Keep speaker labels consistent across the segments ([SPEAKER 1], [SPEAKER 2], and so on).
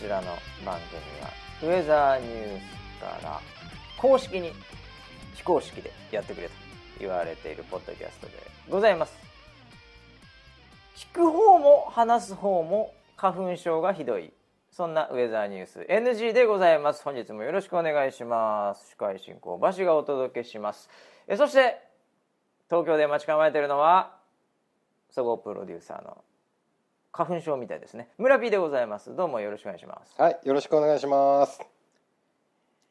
[SPEAKER 1] ちらの番組はウェザーニュースから公式に非公式でやってくれと言われているポッドキャストでございます。聞く方も話す方も花粉症がひどい。そんなウェザーニュース。NG でございます。本日もよろしくお願いします。司会進行バシがお届けします。えそして東京で待ち構えているのは総合プロデューサーの花粉症みたいですね。村 P でございます。どうもよろしくお願いします。
[SPEAKER 2] はい、よろしくお願いします。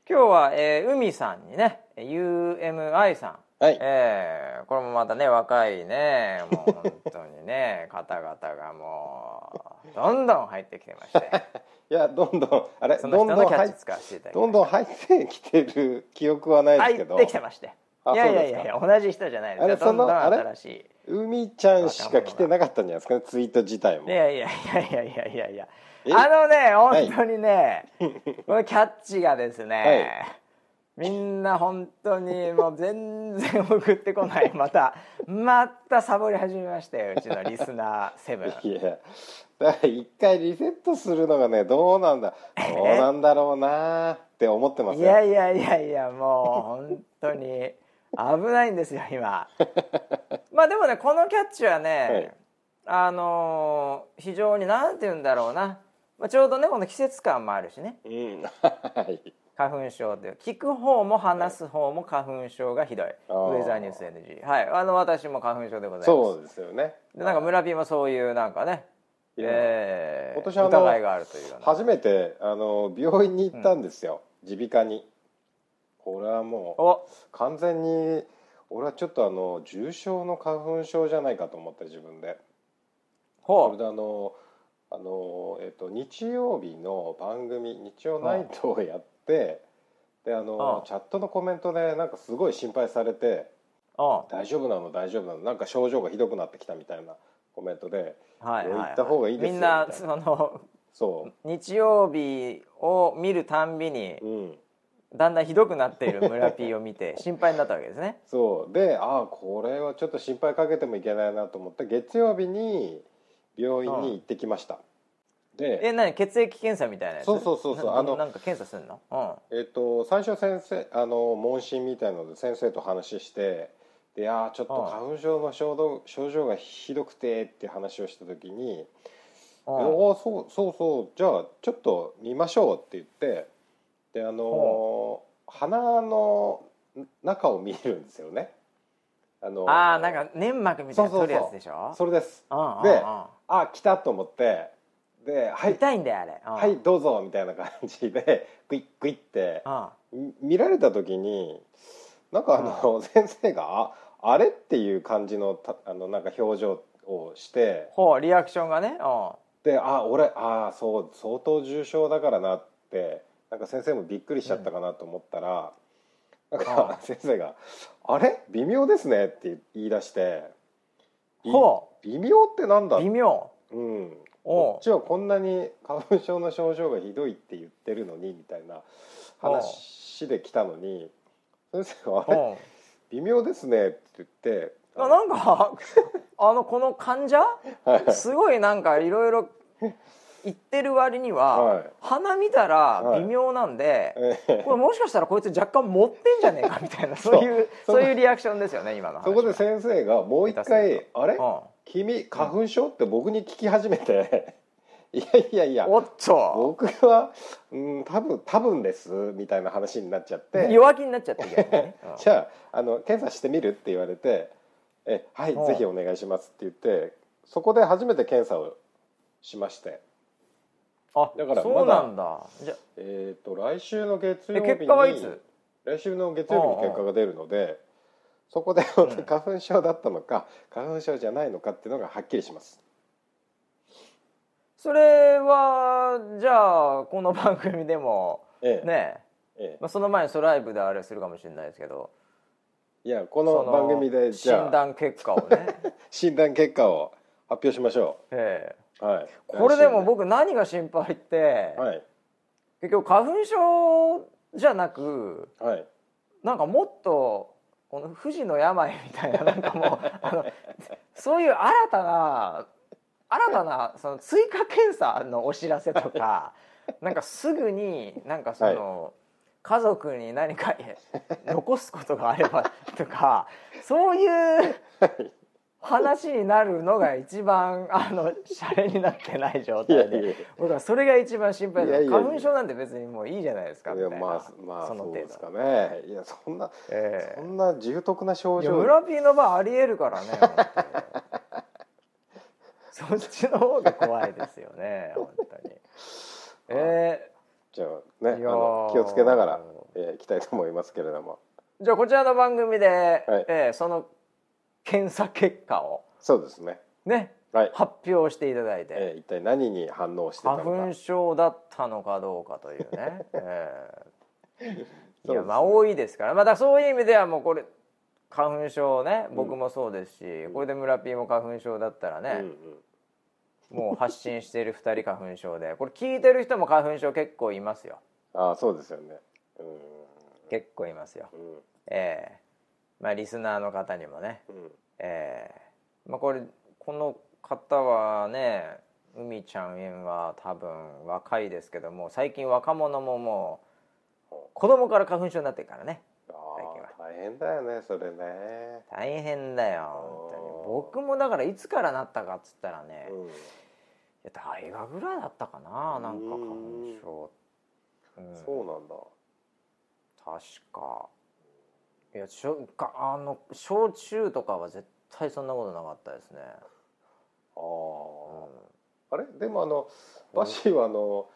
[SPEAKER 1] 今日は、えー、海さんにね UMI さん。
[SPEAKER 2] はい、
[SPEAKER 1] えーこれもまたね若いねもう本当にね 方々がもうどんどん入ってきてまして。
[SPEAKER 2] いや、どんどん、あれ、
[SPEAKER 1] そ
[SPEAKER 2] どんどん入っ
[SPEAKER 1] てきま
[SPEAKER 2] どんどん入ってる記憶はないです
[SPEAKER 1] 入
[SPEAKER 2] けど。
[SPEAKER 1] ってきてまして。
[SPEAKER 2] あ
[SPEAKER 1] いやいやいやいや同じ人じゃないです
[SPEAKER 2] あれそのあれ？
[SPEAKER 1] 新しい。
[SPEAKER 2] 海ちゃんしか来てなかったんじゃないですかね、ツイート自体も。
[SPEAKER 1] い。やいやいやいやいやいや。いや
[SPEAKER 2] え
[SPEAKER 1] あのね
[SPEAKER 2] はい
[SPEAKER 1] 本当にね、このキャッチがですね、みんな本当にもう全然送ってこない。またまたサボり始めましたようちのリスナーセブン。
[SPEAKER 2] いや、だから一回リセットするのがね、どうなんだ、どうなんだろうなーって思ってますよ。
[SPEAKER 1] いやいやいやいやもう本当に危ないんですよ今。まあでもねこのキャッチはね、あのー非常になんて言うんだろうな、まあ、ちょうどねこの季節感もあるしね。
[SPEAKER 2] うん、はい。
[SPEAKER 1] 花粉症で聞く方も話す方も花粉症がひどい、
[SPEAKER 2] あー。
[SPEAKER 1] ウェザーニュース NG はい。あの私も花粉症でございます。
[SPEAKER 2] そうですよね。
[SPEAKER 1] でなんか村 P もそういうなんかね、えー
[SPEAKER 2] 今年あの
[SPEAKER 1] 疑いがあるという
[SPEAKER 2] 初めてあの病院に行ったんですよ。耳鼻科にこれはもう
[SPEAKER 1] お。
[SPEAKER 2] 完全に俺はちょっとあの重症の花粉症じゃないかと思って自分で。そ
[SPEAKER 1] ほ
[SPEAKER 2] れであのあの、えっと日曜日の番組「日曜ナイト」をやってであの
[SPEAKER 1] うん
[SPEAKER 2] チャットのコメントでなんかすごい心配されて
[SPEAKER 1] ううん「
[SPEAKER 2] 大丈夫なの？大丈夫なの？なんか症状がひどくなってきた」みたいなコメントで
[SPEAKER 1] はいはい、
[SPEAKER 2] 行った方がいいですよ
[SPEAKER 1] みんなその
[SPEAKER 2] そ
[SPEAKER 1] 日曜日を見るたんびに
[SPEAKER 2] ううん
[SPEAKER 1] だんだんひどくなっている村 P を見て心配になったわけですね。
[SPEAKER 2] そう。でああこれはちょっと心配かけてもいけないなと思って月曜日に病院に行ってきました、で
[SPEAKER 1] え何？血液検査みたいなやつ？
[SPEAKER 2] そうそうそうそう。
[SPEAKER 1] な
[SPEAKER 2] あの
[SPEAKER 1] なんか検査するの？うん。
[SPEAKER 2] えっと最初先生あの問診みたいので先生と話してでいやーちょっと花粉症の症状症状がひどくてって話をした時に「
[SPEAKER 1] うん。
[SPEAKER 2] おおそうそうそうじゃあちょっと見ましょう」って言ってであのー鼻の中を見るんですよね。あのー
[SPEAKER 1] ああなんか粘膜みたいなの取るやつでしょ？
[SPEAKER 2] それです。
[SPEAKER 1] うんうんうん。
[SPEAKER 2] であ来たと思ってで「はい。
[SPEAKER 1] 痛いんだよあれ。うん。
[SPEAKER 2] はいどうぞ」みたいな感じで グイッグイって
[SPEAKER 1] うん。
[SPEAKER 2] み見られた時になんかあの、先生があ「あれ?」っていう感じのたあのなんか表情をして
[SPEAKER 1] ほうリアクションがねうん。
[SPEAKER 2] で「あ俺ああそう相当重症だからな」ってなんか先生もびっくりしちゃったかなと思ったら、なんか先生が「あれ？微妙ですね」って言い出して「び
[SPEAKER 1] ほ
[SPEAKER 2] 微妙ってなんだ?」
[SPEAKER 1] 微妙。
[SPEAKER 2] うん、こっちはこんなに花粉症の症状がひどいって言ってるのにみたいな話で来たのに先生が「あれ？
[SPEAKER 1] うん。
[SPEAKER 2] 微妙ですね」って言って
[SPEAKER 1] あなんかあのこの患者？
[SPEAKER 2] はい。
[SPEAKER 1] すごいなんかいろいろ言ってる割には、
[SPEAKER 2] はい。
[SPEAKER 1] 鼻見たら微妙なんで、
[SPEAKER 2] ええ。
[SPEAKER 1] これもしかしたらこいつ若干持ってんじゃねえかみたいな そう。いう
[SPEAKER 2] そう
[SPEAKER 1] いうリアクションですよね今の話
[SPEAKER 2] そこで先生がもう一回「あれ？
[SPEAKER 1] う
[SPEAKER 2] 君花粉症?」って僕に聞き始めて「いやいやいや。
[SPEAKER 1] ん、おっと。
[SPEAKER 2] 僕はうん多分多分です」みたいな話になっちゃって。
[SPEAKER 1] 弱気になっちゃってね、うん。
[SPEAKER 2] じゃああの検査してみるって言われて「えはい
[SPEAKER 1] うん。
[SPEAKER 2] ぜひお願いします」って言ってそこで初めて検査をしまして
[SPEAKER 1] あ
[SPEAKER 2] だから
[SPEAKER 1] そうなんだ。じゃ
[SPEAKER 2] えっ、と来週の月曜
[SPEAKER 1] え
[SPEAKER 2] 日に
[SPEAKER 1] 結果はいつ？
[SPEAKER 2] 来週の月曜日に結果が出るのでそこで 花粉症だったのか花粉症じゃないのかっていうのがはっきりします。
[SPEAKER 1] それはじゃあこの番組でも
[SPEAKER 2] ええ。
[SPEAKER 1] ね
[SPEAKER 2] ええ
[SPEAKER 1] まあ、その前にソライブであれするかもしれないですけど。
[SPEAKER 2] いやこ
[SPEAKER 1] そ
[SPEAKER 2] の番組でじゃあ
[SPEAKER 1] 診断結果をね、
[SPEAKER 2] 診断結果を発表しましょ
[SPEAKER 1] ええ。
[SPEAKER 2] うはい。
[SPEAKER 1] これでも
[SPEAKER 2] 来
[SPEAKER 1] 僕何が心配って、
[SPEAKER 2] はい。
[SPEAKER 1] 結局花粉症じゃなく
[SPEAKER 2] はい。
[SPEAKER 1] なんかもっとこの不治の病みたいななんかもう あのそういう新たな新たなその追加検査のお知らせとか なんかすぐになんかその、家族に何か残すことがあればとかそういう話になるのが一番あのシャレになってない状態で。僕はそれが一番心配で花粉症なんて別にもういいじゃないですかみたいな
[SPEAKER 2] まあまあ
[SPEAKER 1] その程度。
[SPEAKER 2] そうですかね。いやそんな、
[SPEAKER 1] ええ。
[SPEAKER 2] そんな重篤な症状。
[SPEAKER 1] 村ピーの場合ありえるからね そっちの方が怖いですよね本当に。え
[SPEAKER 2] じゃあねあ気をつけながら、えー、いきたいと思いますけれども。
[SPEAKER 1] ーじゃあこちらの番組で、
[SPEAKER 2] い。
[SPEAKER 1] えーその検査結果を。
[SPEAKER 2] そうですね。
[SPEAKER 1] ね。
[SPEAKER 2] はい、
[SPEAKER 1] 発表していただいて、
[SPEAKER 2] えー、一体何に反応してたのか。
[SPEAKER 1] 花粉症だったのかどうかというね、えー。いやまあ多いですから。またそういう意味ではもうこれ花粉症ね。僕もそうですし、これで村ピーも花粉症だったらね、
[SPEAKER 2] うんうん。
[SPEAKER 1] もう発信している2人花粉症で。これ聞いてる人も花粉症結構いますよ。
[SPEAKER 2] ああそうですよね。うん。
[SPEAKER 1] 結構いますよ。
[SPEAKER 2] うん。
[SPEAKER 1] ええまあリスナーの方にもね。
[SPEAKER 2] うん。
[SPEAKER 1] ええまあこれこの方はね海ちゃんは多分若いですけども最近若者ももう子供から花粉症になってるからね。
[SPEAKER 2] あ
[SPEAKER 1] 最近は。
[SPEAKER 2] あ大変だよねそれね、
[SPEAKER 1] 大変だよ本当に。僕もだからいつからなったかっつったらね、い
[SPEAKER 2] うん、
[SPEAKER 1] や大学ぐらいだったかななんか花粉症、うん。
[SPEAKER 2] そうなんだ。
[SPEAKER 1] 確かいやしょかあの焼酎とかは絶対そんなことなかったですね、
[SPEAKER 2] あ
[SPEAKER 1] う
[SPEAKER 2] あ、あれ？でもあのバシーはあの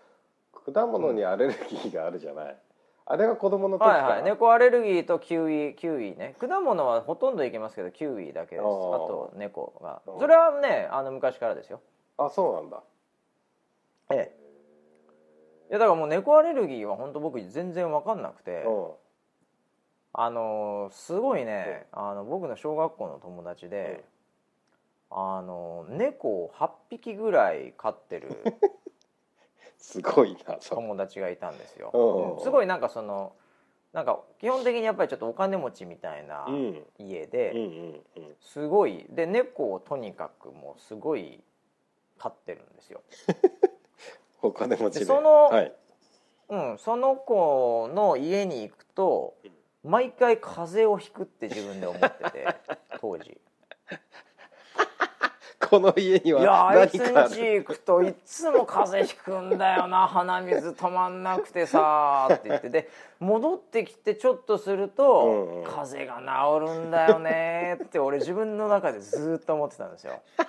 [SPEAKER 2] 果物にアレルギーがあるじゃない、あれが子供の
[SPEAKER 1] ん、
[SPEAKER 2] 時
[SPEAKER 1] はいはい。猫アレルギーとキウイキウイね。果物はほとんどいけますけどキウイだけです。あと猫が。それはねあの昔からですよ。
[SPEAKER 2] あそうなんだ。
[SPEAKER 1] ええ。いやだからもう猫アレルギーは本当僕全然分かんなくて、
[SPEAKER 2] うん
[SPEAKER 1] あのすごいねあの僕の小学校の友達で、あの猫を8匹ぐらい飼ってる
[SPEAKER 2] すごいなそ
[SPEAKER 1] 友達がいたんですよ、
[SPEAKER 2] うん
[SPEAKER 1] うんすごいなんかそのなんか基本的にやっぱりちょっとお金持ちみたいな
[SPEAKER 2] うん。うん
[SPEAKER 1] 家で、
[SPEAKER 2] うんうん
[SPEAKER 1] すごいで猫をとにかくもうすごい飼ってるんですよ、
[SPEAKER 2] お金持ち
[SPEAKER 1] その
[SPEAKER 2] はい、
[SPEAKER 1] うん、その子の家に行くと毎回風邪をひくって自分で思ってて 当時。
[SPEAKER 2] この家に
[SPEAKER 1] いや
[SPEAKER 2] は
[SPEAKER 1] あいつんち
[SPEAKER 2] る
[SPEAKER 1] 行くといつも風邪ひくんだよな 鼻水止まんなくてさって言って。で戻ってきてちょっとすると、
[SPEAKER 2] うんうん。
[SPEAKER 1] 風邪が治るんだよねって俺自分の中でずっと思ってたんですよ。で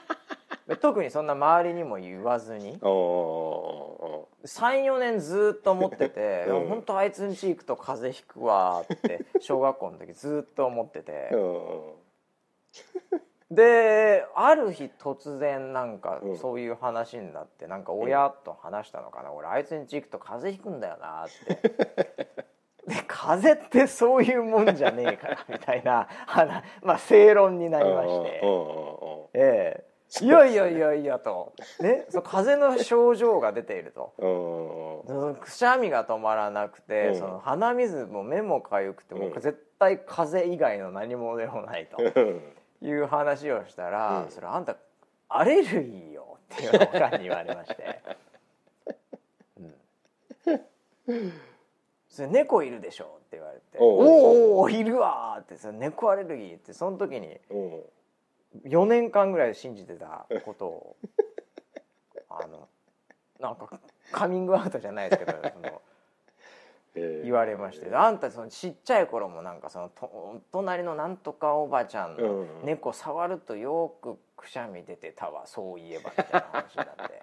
[SPEAKER 1] 特にそんな周りにも言わずに
[SPEAKER 2] おーお
[SPEAKER 1] 34年ずっと思ってて「
[SPEAKER 2] うん。
[SPEAKER 1] 本当あいつんち行くと風邪ひくわ」って 小学校の時ずっと思ってて。である日突然なんか
[SPEAKER 2] うん。
[SPEAKER 1] そういう話になってなんか親と話したのかな、俺あいつんち行くと風邪ひくんだよなって。で風邪ってそういうもんじゃねえからみたいな話まあ正論になりまして。ええいやいやいやいやと。ねそう風邪の症状が出ていると。くしゃみが止まらなくて、
[SPEAKER 2] うん。
[SPEAKER 1] その鼻水も目もかゆくて、も絶対風邪以外の何もでもないと。
[SPEAKER 2] うん。
[SPEAKER 1] いう話をしたら、
[SPEAKER 2] うん。
[SPEAKER 1] それあんたアレルギーよ。っていうおかんに言われまして、うん、それ猫いるでしょ？って言われて「
[SPEAKER 2] おう。
[SPEAKER 1] おおいるわ!」って。それ猫アレルギーってその時に
[SPEAKER 2] うん
[SPEAKER 1] 4年間ぐらい信じてたことを あのなんかカミングアウトじゃないですけどその
[SPEAKER 2] えー。
[SPEAKER 1] 言われまして。あんたそのちっちゃい頃もなんかそのとお隣のなんとかおばちゃんの
[SPEAKER 2] うん。
[SPEAKER 1] 猫触るとよくくしゃみ出てたわそういえばみたいな話になって。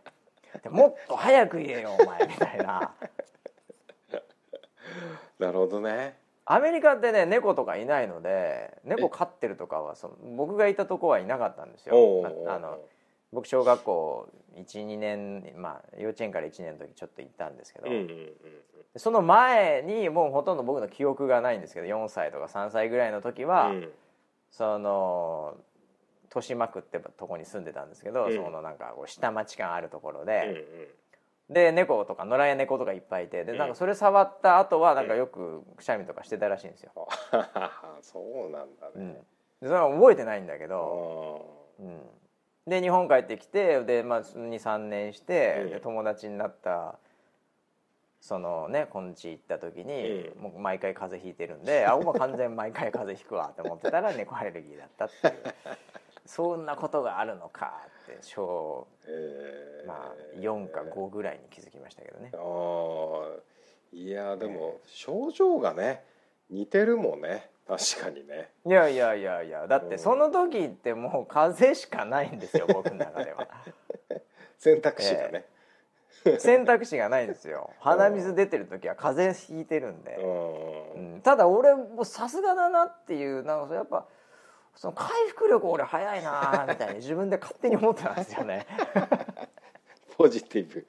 [SPEAKER 1] でもっと早く言えよお前みたいな。
[SPEAKER 2] なるほどね
[SPEAKER 1] アメリカってね猫とかいないので猫飼ってるとかはその僕がいたとこはいなかったんですよ。ああの僕小学校12年まあ幼稚園から1年の時ちょっと行ったんですけど、
[SPEAKER 2] うんうんうん
[SPEAKER 1] でその前にもうほとんど僕の記憶がないんですけど4歳とか3歳ぐらいの時は、
[SPEAKER 2] うん。
[SPEAKER 1] その豊島区ってとこに住んでたんですけど、
[SPEAKER 2] うん。
[SPEAKER 1] そのなんかこう下町感あるところ
[SPEAKER 2] うん
[SPEAKER 1] で、で猫とか野良や猫とかいっぱいいてで
[SPEAKER 2] うん。
[SPEAKER 1] なんかそれ触った後はなんかよくくしゃみとかしてたらしいんですよ。
[SPEAKER 2] あ そうなんだね。
[SPEAKER 1] うん、でそれは覚えてないんだけ
[SPEAKER 2] あ
[SPEAKER 1] ど、うん、で日本帰ってきてで、まあ、23年して、友達になったそのねこんち行った時に、
[SPEAKER 2] うん。
[SPEAKER 1] もう毎回風邪ひいてるんであもう完全毎回風邪ひくわって思ってたら猫アレルギーだったっていう。そんなことがあるのかって小、
[SPEAKER 2] えー。
[SPEAKER 1] まあ、4か5ぐらいに気づきましたけどね。
[SPEAKER 2] あー。いやでも症状がね似てるもんね。確かにね。
[SPEAKER 1] いやいやいやいや。だってその時ってもう風邪しかないんですよ 僕の中では。
[SPEAKER 2] 選択肢がね、
[SPEAKER 1] 選択肢がないんですよ。鼻水出てる時は風邪ひいてるんで、
[SPEAKER 2] うん。
[SPEAKER 1] うん。ただ俺もさすがだなっていうなんかやっぱその回復力俺早いな みたいに自分で勝手に思ってたんですよね。
[SPEAKER 2] ポジティブ。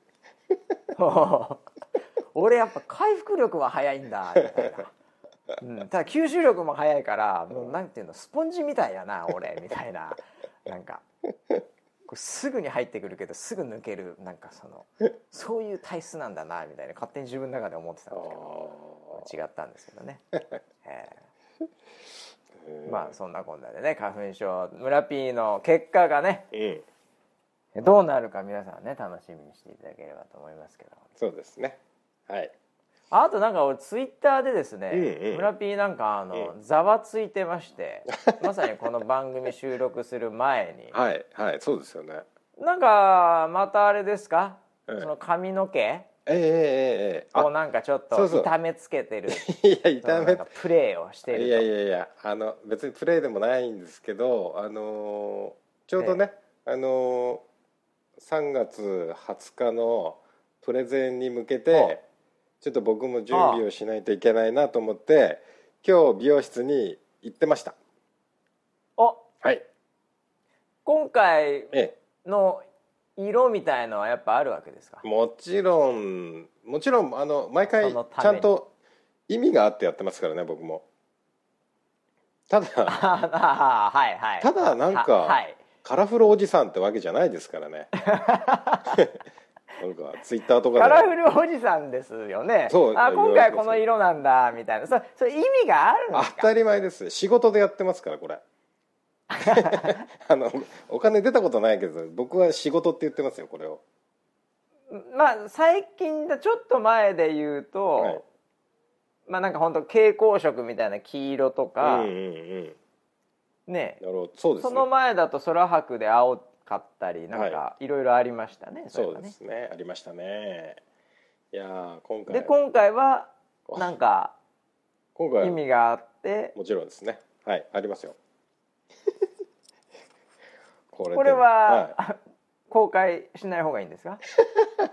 [SPEAKER 1] 俺やっぱ回復力は早いんだみたいな、うん、ただ吸収力も早いからもうなんていうのスポンジみたいやな俺みたいな。なんかすぐに入ってくるけどすぐ抜けるなんかそのそういう体質なんだなみたいな勝手に自分の中で思ってたんですけど違ったんですけどね、え
[SPEAKER 2] うん
[SPEAKER 1] ーまあそんなこんなでね花粉症村 P の結果がね
[SPEAKER 2] うん
[SPEAKER 1] どうなるか皆さんね楽しみにしていただければと思いますけど。
[SPEAKER 2] そうですね。はい。
[SPEAKER 1] あとなんか俺ツイッターでですね、
[SPEAKER 2] うんうん
[SPEAKER 1] 村 P なんかあの、ざわついてまして まさにこの番組収録する前に。
[SPEAKER 2] はいはいそうですよね。
[SPEAKER 1] なんかまたあれですか、
[SPEAKER 2] ええ。
[SPEAKER 1] その髪の毛
[SPEAKER 2] ええええええ。
[SPEAKER 1] をなんかちょっと痛めつけてる。
[SPEAKER 2] あ いや痛め
[SPEAKER 1] プレーをしていると。
[SPEAKER 2] いやいやいやあの別にプレーでもないんですけどあのーちょうどね、あのー3月20日のプレゼンに向けてちょっと僕も準備をしないといけないなと思って今日美容室に行ってました。
[SPEAKER 1] お
[SPEAKER 2] はい。
[SPEAKER 1] 今回
[SPEAKER 2] え。
[SPEAKER 1] の色みたいのはやっぱあるわけですか？
[SPEAKER 2] えもちろんもちろんあの毎回ちゃんと意味があってやってますからね僕も。ただ
[SPEAKER 1] あはいはい。
[SPEAKER 2] ただなんか
[SPEAKER 1] ははい。
[SPEAKER 2] カラフルおじさんってわけじゃないですからね。なんかツイッターとかで。
[SPEAKER 1] カラフルおじさんですよね。
[SPEAKER 2] そう
[SPEAKER 1] あ今回この色なんだみたいな。そそれ意味があるんですか？
[SPEAKER 2] 当たり前です。仕事でやってますからこれあのお金出たことないけど僕は仕事って言ってますよこれを。
[SPEAKER 1] まあ最近だちょっと前で言うと、
[SPEAKER 2] はい。
[SPEAKER 1] まあなんか本当蛍光色みたいな黄色と
[SPEAKER 2] うん
[SPEAKER 1] か、
[SPEAKER 2] うんうん。
[SPEAKER 1] ね。
[SPEAKER 2] そうですね。
[SPEAKER 1] その前だと空白で青かったりなんか
[SPEAKER 2] はい。
[SPEAKER 1] ろいろありましたね、それ
[SPEAKER 2] そうですね。ありましたね。いやー今回。
[SPEAKER 1] で今回はなんか
[SPEAKER 2] 今回
[SPEAKER 1] 意味があって
[SPEAKER 2] もちろんですね。はいありますよこれ
[SPEAKER 1] これ
[SPEAKER 2] で
[SPEAKER 1] は、公開しない方がいいんですか？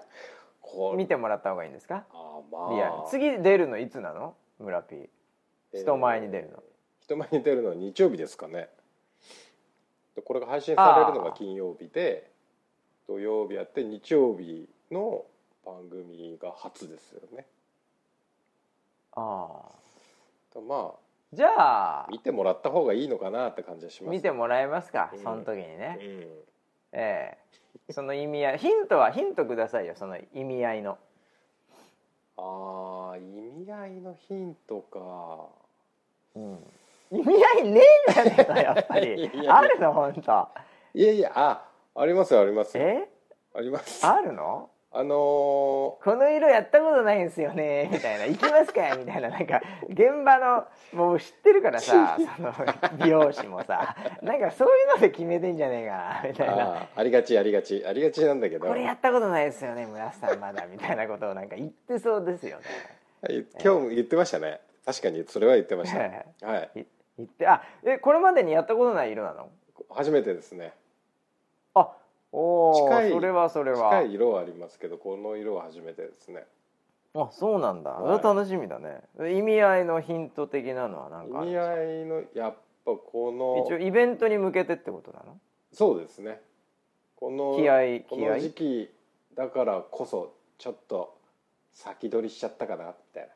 [SPEAKER 1] 見てもらった方がいいんですか？
[SPEAKER 2] あまあ。
[SPEAKER 1] 次出るのいつなの？村 P 人前に出るの、
[SPEAKER 2] 人前に出るのは日曜日ですかね。でこれが配信されるのが金曜日で土曜日やって日曜日の番組が初ですよね。
[SPEAKER 1] ああ
[SPEAKER 2] とま
[SPEAKER 1] じゃあ
[SPEAKER 2] あ見てもらった方がいいのかなって感じがします。
[SPEAKER 1] 見てもらえますか、
[SPEAKER 2] うん。
[SPEAKER 1] その時にね、
[SPEAKER 2] うん。
[SPEAKER 1] ええ。その意味合いヒントはヒントくださいよその意味合いの。
[SPEAKER 2] あー意味合いのヒントか。
[SPEAKER 1] 意味合いねえんじゃねえのやっぱり。あるの本当。
[SPEAKER 2] いやいやあありますよありますよ。
[SPEAKER 1] え？
[SPEAKER 2] あります。あ
[SPEAKER 1] あるの？
[SPEAKER 2] のー
[SPEAKER 1] この色やったことないんですよねみたいな。行きますかみたいな。なんか現場のもう知ってるからさその美容師もさ。なんかそういうので決めてんじゃねえかなみたいな。
[SPEAKER 2] ありがちありがち。ありがちなんだけど。
[SPEAKER 1] これやったことないですよね村瀬さんまだみたいなことをなんか言ってそうですよね。
[SPEAKER 2] はい今日も言ってましたね。確かにそれは言ってました。はい。
[SPEAKER 1] い言ってあえこれまでにやったことない色なの？
[SPEAKER 2] 初めてですね。
[SPEAKER 1] あおお
[SPEAKER 2] 近い
[SPEAKER 1] それはそれは。
[SPEAKER 2] 近い色はありますけどこの色は初めてですね。
[SPEAKER 1] あそうなんだ、
[SPEAKER 2] はい。
[SPEAKER 1] 楽しみだね。意味合いのヒント的なのは何
[SPEAKER 2] 意
[SPEAKER 1] かあるんですか？
[SPEAKER 2] 味合いのやっぱこの
[SPEAKER 1] 一応イベントに向けてってことなの？
[SPEAKER 2] そうですね。この
[SPEAKER 1] 気合
[SPEAKER 2] この
[SPEAKER 1] 気合
[SPEAKER 2] 時期だからこそちょっと先取りしちゃったかなみたいな。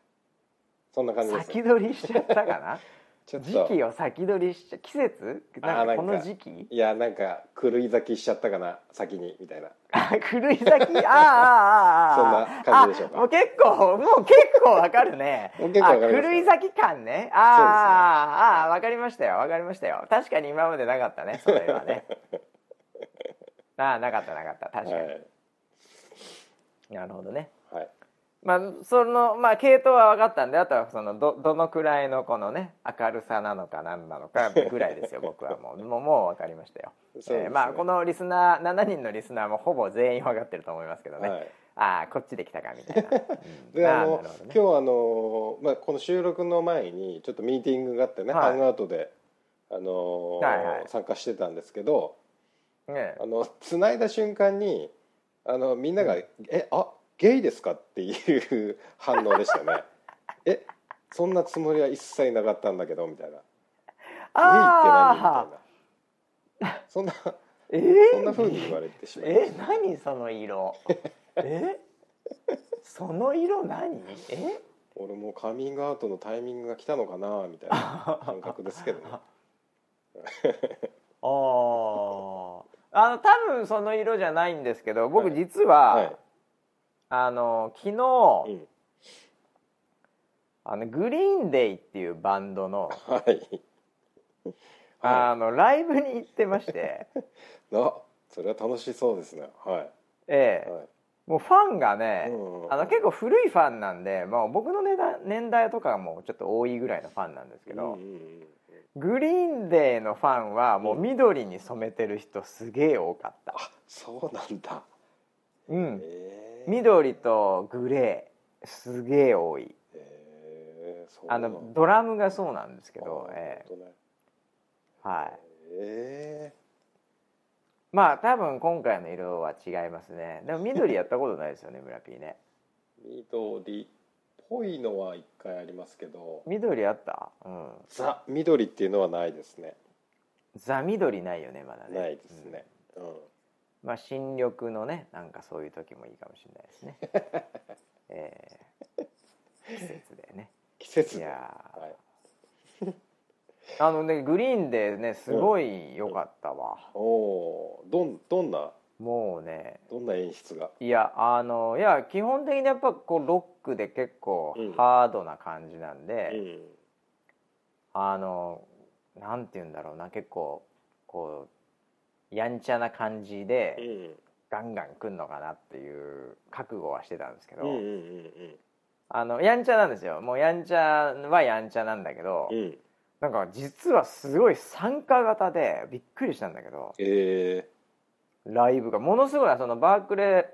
[SPEAKER 2] そんな感じです
[SPEAKER 1] 先取りしちゃったかな？
[SPEAKER 2] ちょっと。
[SPEAKER 1] 時期を先取りしちゃ季節？なんか。この時期？
[SPEAKER 2] いやなんか狂い咲きしちゃったかな？先にみたいな。
[SPEAKER 1] あ狂い咲き？ああああああ
[SPEAKER 2] そんな感じでしょうか。
[SPEAKER 1] あもう結構もう結構わかるね。
[SPEAKER 2] もう結構わかります
[SPEAKER 1] あ狂い咲き感ね。ああああああわかりましたよ。わかりましたよ。確かに今までなかったねそれはね。ああなかったなかった。確かに、
[SPEAKER 2] はい。
[SPEAKER 1] なるほどね。
[SPEAKER 2] はい
[SPEAKER 1] まあそのまあ系統は分かったんであとはそのどどのくらいのこのね明るさなのか何なのかぐらいですよ 僕は。もうもうもう分かりましたよ、
[SPEAKER 2] ね。
[SPEAKER 1] えーまあこのリスナー7人のリスナーもほぼ全員分かってると思いますけどね、
[SPEAKER 2] はい。
[SPEAKER 1] ああこっちで来たかみたいな、うん。
[SPEAKER 2] であの
[SPEAKER 1] ね。
[SPEAKER 2] 今日あの、まあ、この収録の前にちょっとミーティングがあってね、
[SPEAKER 1] はい。
[SPEAKER 2] ハングアウトで、あの
[SPEAKER 1] はいはい。
[SPEAKER 2] 参加してたんですけど
[SPEAKER 1] ね
[SPEAKER 2] あの繋いだ瞬間にあのみんなが「えあゲイですか?」っていう反応でしたね「えそんなつもりは一切なかったんだけど」みたいな「ゲイって
[SPEAKER 1] あ
[SPEAKER 2] 何?」みたいな。そんな
[SPEAKER 1] えー、
[SPEAKER 2] そんな風に言われてしまいま
[SPEAKER 1] え
[SPEAKER 2] した、
[SPEAKER 1] 何その色？え？その色何？え？
[SPEAKER 2] 俺もうカミングアウトのタイミングが来たのかなみたいな感覚ですけどね。
[SPEAKER 1] あー。あの多分その色じゃないんですけど僕
[SPEAKER 2] はい。
[SPEAKER 1] 実は、
[SPEAKER 2] はい
[SPEAKER 1] あの昨日、
[SPEAKER 2] うん。
[SPEAKER 1] あのグリーンデイっていうバンドの
[SPEAKER 2] はい。
[SPEAKER 1] あのライブに行ってまして、
[SPEAKER 2] あそれは楽しそうですね。はい。
[SPEAKER 1] ええ。
[SPEAKER 2] はい。
[SPEAKER 1] もうファンがね、
[SPEAKER 2] うん
[SPEAKER 1] あの結構古いファンなんで、まあ、僕の年代年代とかもちょっと多いぐらいのファンなんですけど、
[SPEAKER 2] うんうんうん
[SPEAKER 1] グリーンデーのファンはもう緑に染めてる人すげえ多かった、
[SPEAKER 2] あそうなんだ。
[SPEAKER 1] うん、
[SPEAKER 2] えー、
[SPEAKER 1] 緑とグレーすげえ多い。
[SPEAKER 2] えー、そう。
[SPEAKER 1] あのドラムがそうなんですけど、
[SPEAKER 2] あ
[SPEAKER 1] え
[SPEAKER 2] 本当ね。
[SPEAKER 1] えはい。
[SPEAKER 2] え
[SPEAKER 1] まあ多分今回の色は違いますね。でも緑やったことないですよね 村 P ね。
[SPEAKER 2] ー、緑っぽいのは一回ありますけど。
[SPEAKER 1] 緑あった？うん。
[SPEAKER 2] ザ緑っていうのはないですね。
[SPEAKER 1] ザ緑ないよねまだね。
[SPEAKER 2] ないですね、うん
[SPEAKER 1] うんまあ新緑のねなんかそういう時もいいかもしれないですね。ええ。季節でね。
[SPEAKER 2] 季節で。
[SPEAKER 1] いや
[SPEAKER 2] はい。
[SPEAKER 1] あのねグリーンでねすごい良かったわ、
[SPEAKER 2] おおー。どんどんな？
[SPEAKER 1] もうね。
[SPEAKER 2] どんな演出が？
[SPEAKER 1] いやあのいや基本的にやっぱこうロックで結構
[SPEAKER 2] うん。
[SPEAKER 1] ハードな感じなんで、
[SPEAKER 2] うん。
[SPEAKER 1] あのなんて言うんだろうな。結構こうやんちゃな感じで
[SPEAKER 2] うん。
[SPEAKER 1] ガンガン来んのかなっていう覚悟はしてたんですけど、
[SPEAKER 2] うんうん
[SPEAKER 1] あのやんちゃなんですよ。もうやんちゃはやんちゃなんだけど、
[SPEAKER 2] うん。うん
[SPEAKER 1] なんか実はすごい参加型でびっくりしたんだけど
[SPEAKER 2] え。
[SPEAKER 1] ライブが。ものすごいそのバークレー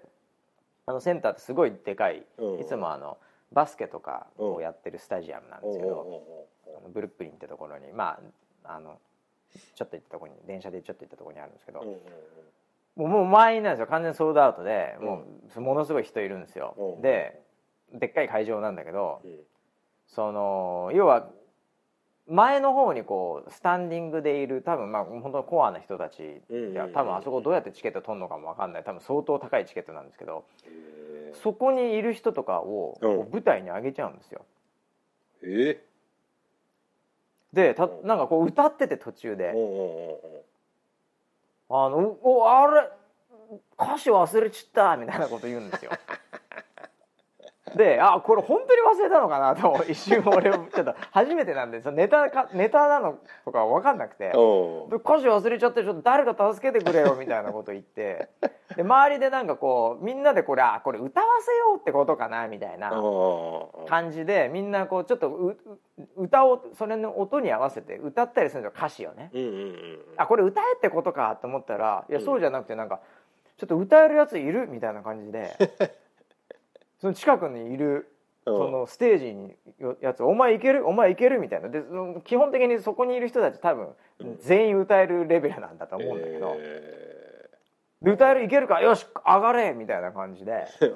[SPEAKER 1] あのセンターってすごいでかい、
[SPEAKER 2] うん。
[SPEAKER 1] いつもあのバスケとかをやってるスタジアムなん
[SPEAKER 2] ー、
[SPEAKER 1] ですけど、
[SPEAKER 2] おうおうおうおう
[SPEAKER 1] あのブルックリンってところに。まああのちょっと行ったところに電車でちょっと行ったところにあるんですけど、もうもう満員なんですよ完全にソードアウトで、もうものすごい人いるんですよ、
[SPEAKER 2] うん。
[SPEAKER 1] ででっかい会場なんだけど、
[SPEAKER 2] うん。
[SPEAKER 1] その要は前の方にこうスタンディングでいる多分まあ本当コアな人たち、いや多分あそこどうやってチケット取るのかも分かんない。多分相当高いチケットなんですけど
[SPEAKER 2] えー。
[SPEAKER 1] そこにいる人とかを舞台に上げちゃうんですよ。
[SPEAKER 2] え
[SPEAKER 1] でた
[SPEAKER 2] うん
[SPEAKER 1] なんかこう歌ってて途中
[SPEAKER 2] ー、
[SPEAKER 1] で
[SPEAKER 2] おうおうおう「
[SPEAKER 1] あのおあれ歌詞忘れちった」みたいなこと言うんですよ。であこれ本当に忘れたのかな？と一瞬俺ちょっと初めてなんでそのネタかネタなのとか分かんなくて。歌詞忘れちゃってちょっと誰か助けてくれよみたいなこと言って。で周りでなんかこうみんなでこれあこれ歌わせようってことかな？みたいな感じでみんなこうちょっと歌をそれの音に合わせて歌ったりするんですよ歌詞をね。
[SPEAKER 2] うんうんうん。
[SPEAKER 1] あこれ歌えってことかと思ったらいや
[SPEAKER 2] うん。
[SPEAKER 1] そうじゃなくてなんかちょっと歌えるやついる？みたいな感じでその近くにいる
[SPEAKER 2] うん。
[SPEAKER 1] そのステージによやつ「お前いける？お前いける」みたいな。で基本的にそこにいる人たち多分
[SPEAKER 2] うん。
[SPEAKER 1] 全員歌えるレベルなんだと思うんだけど、
[SPEAKER 2] え
[SPEAKER 1] で歌える？いけるか？よし上がれ！みたいな感じで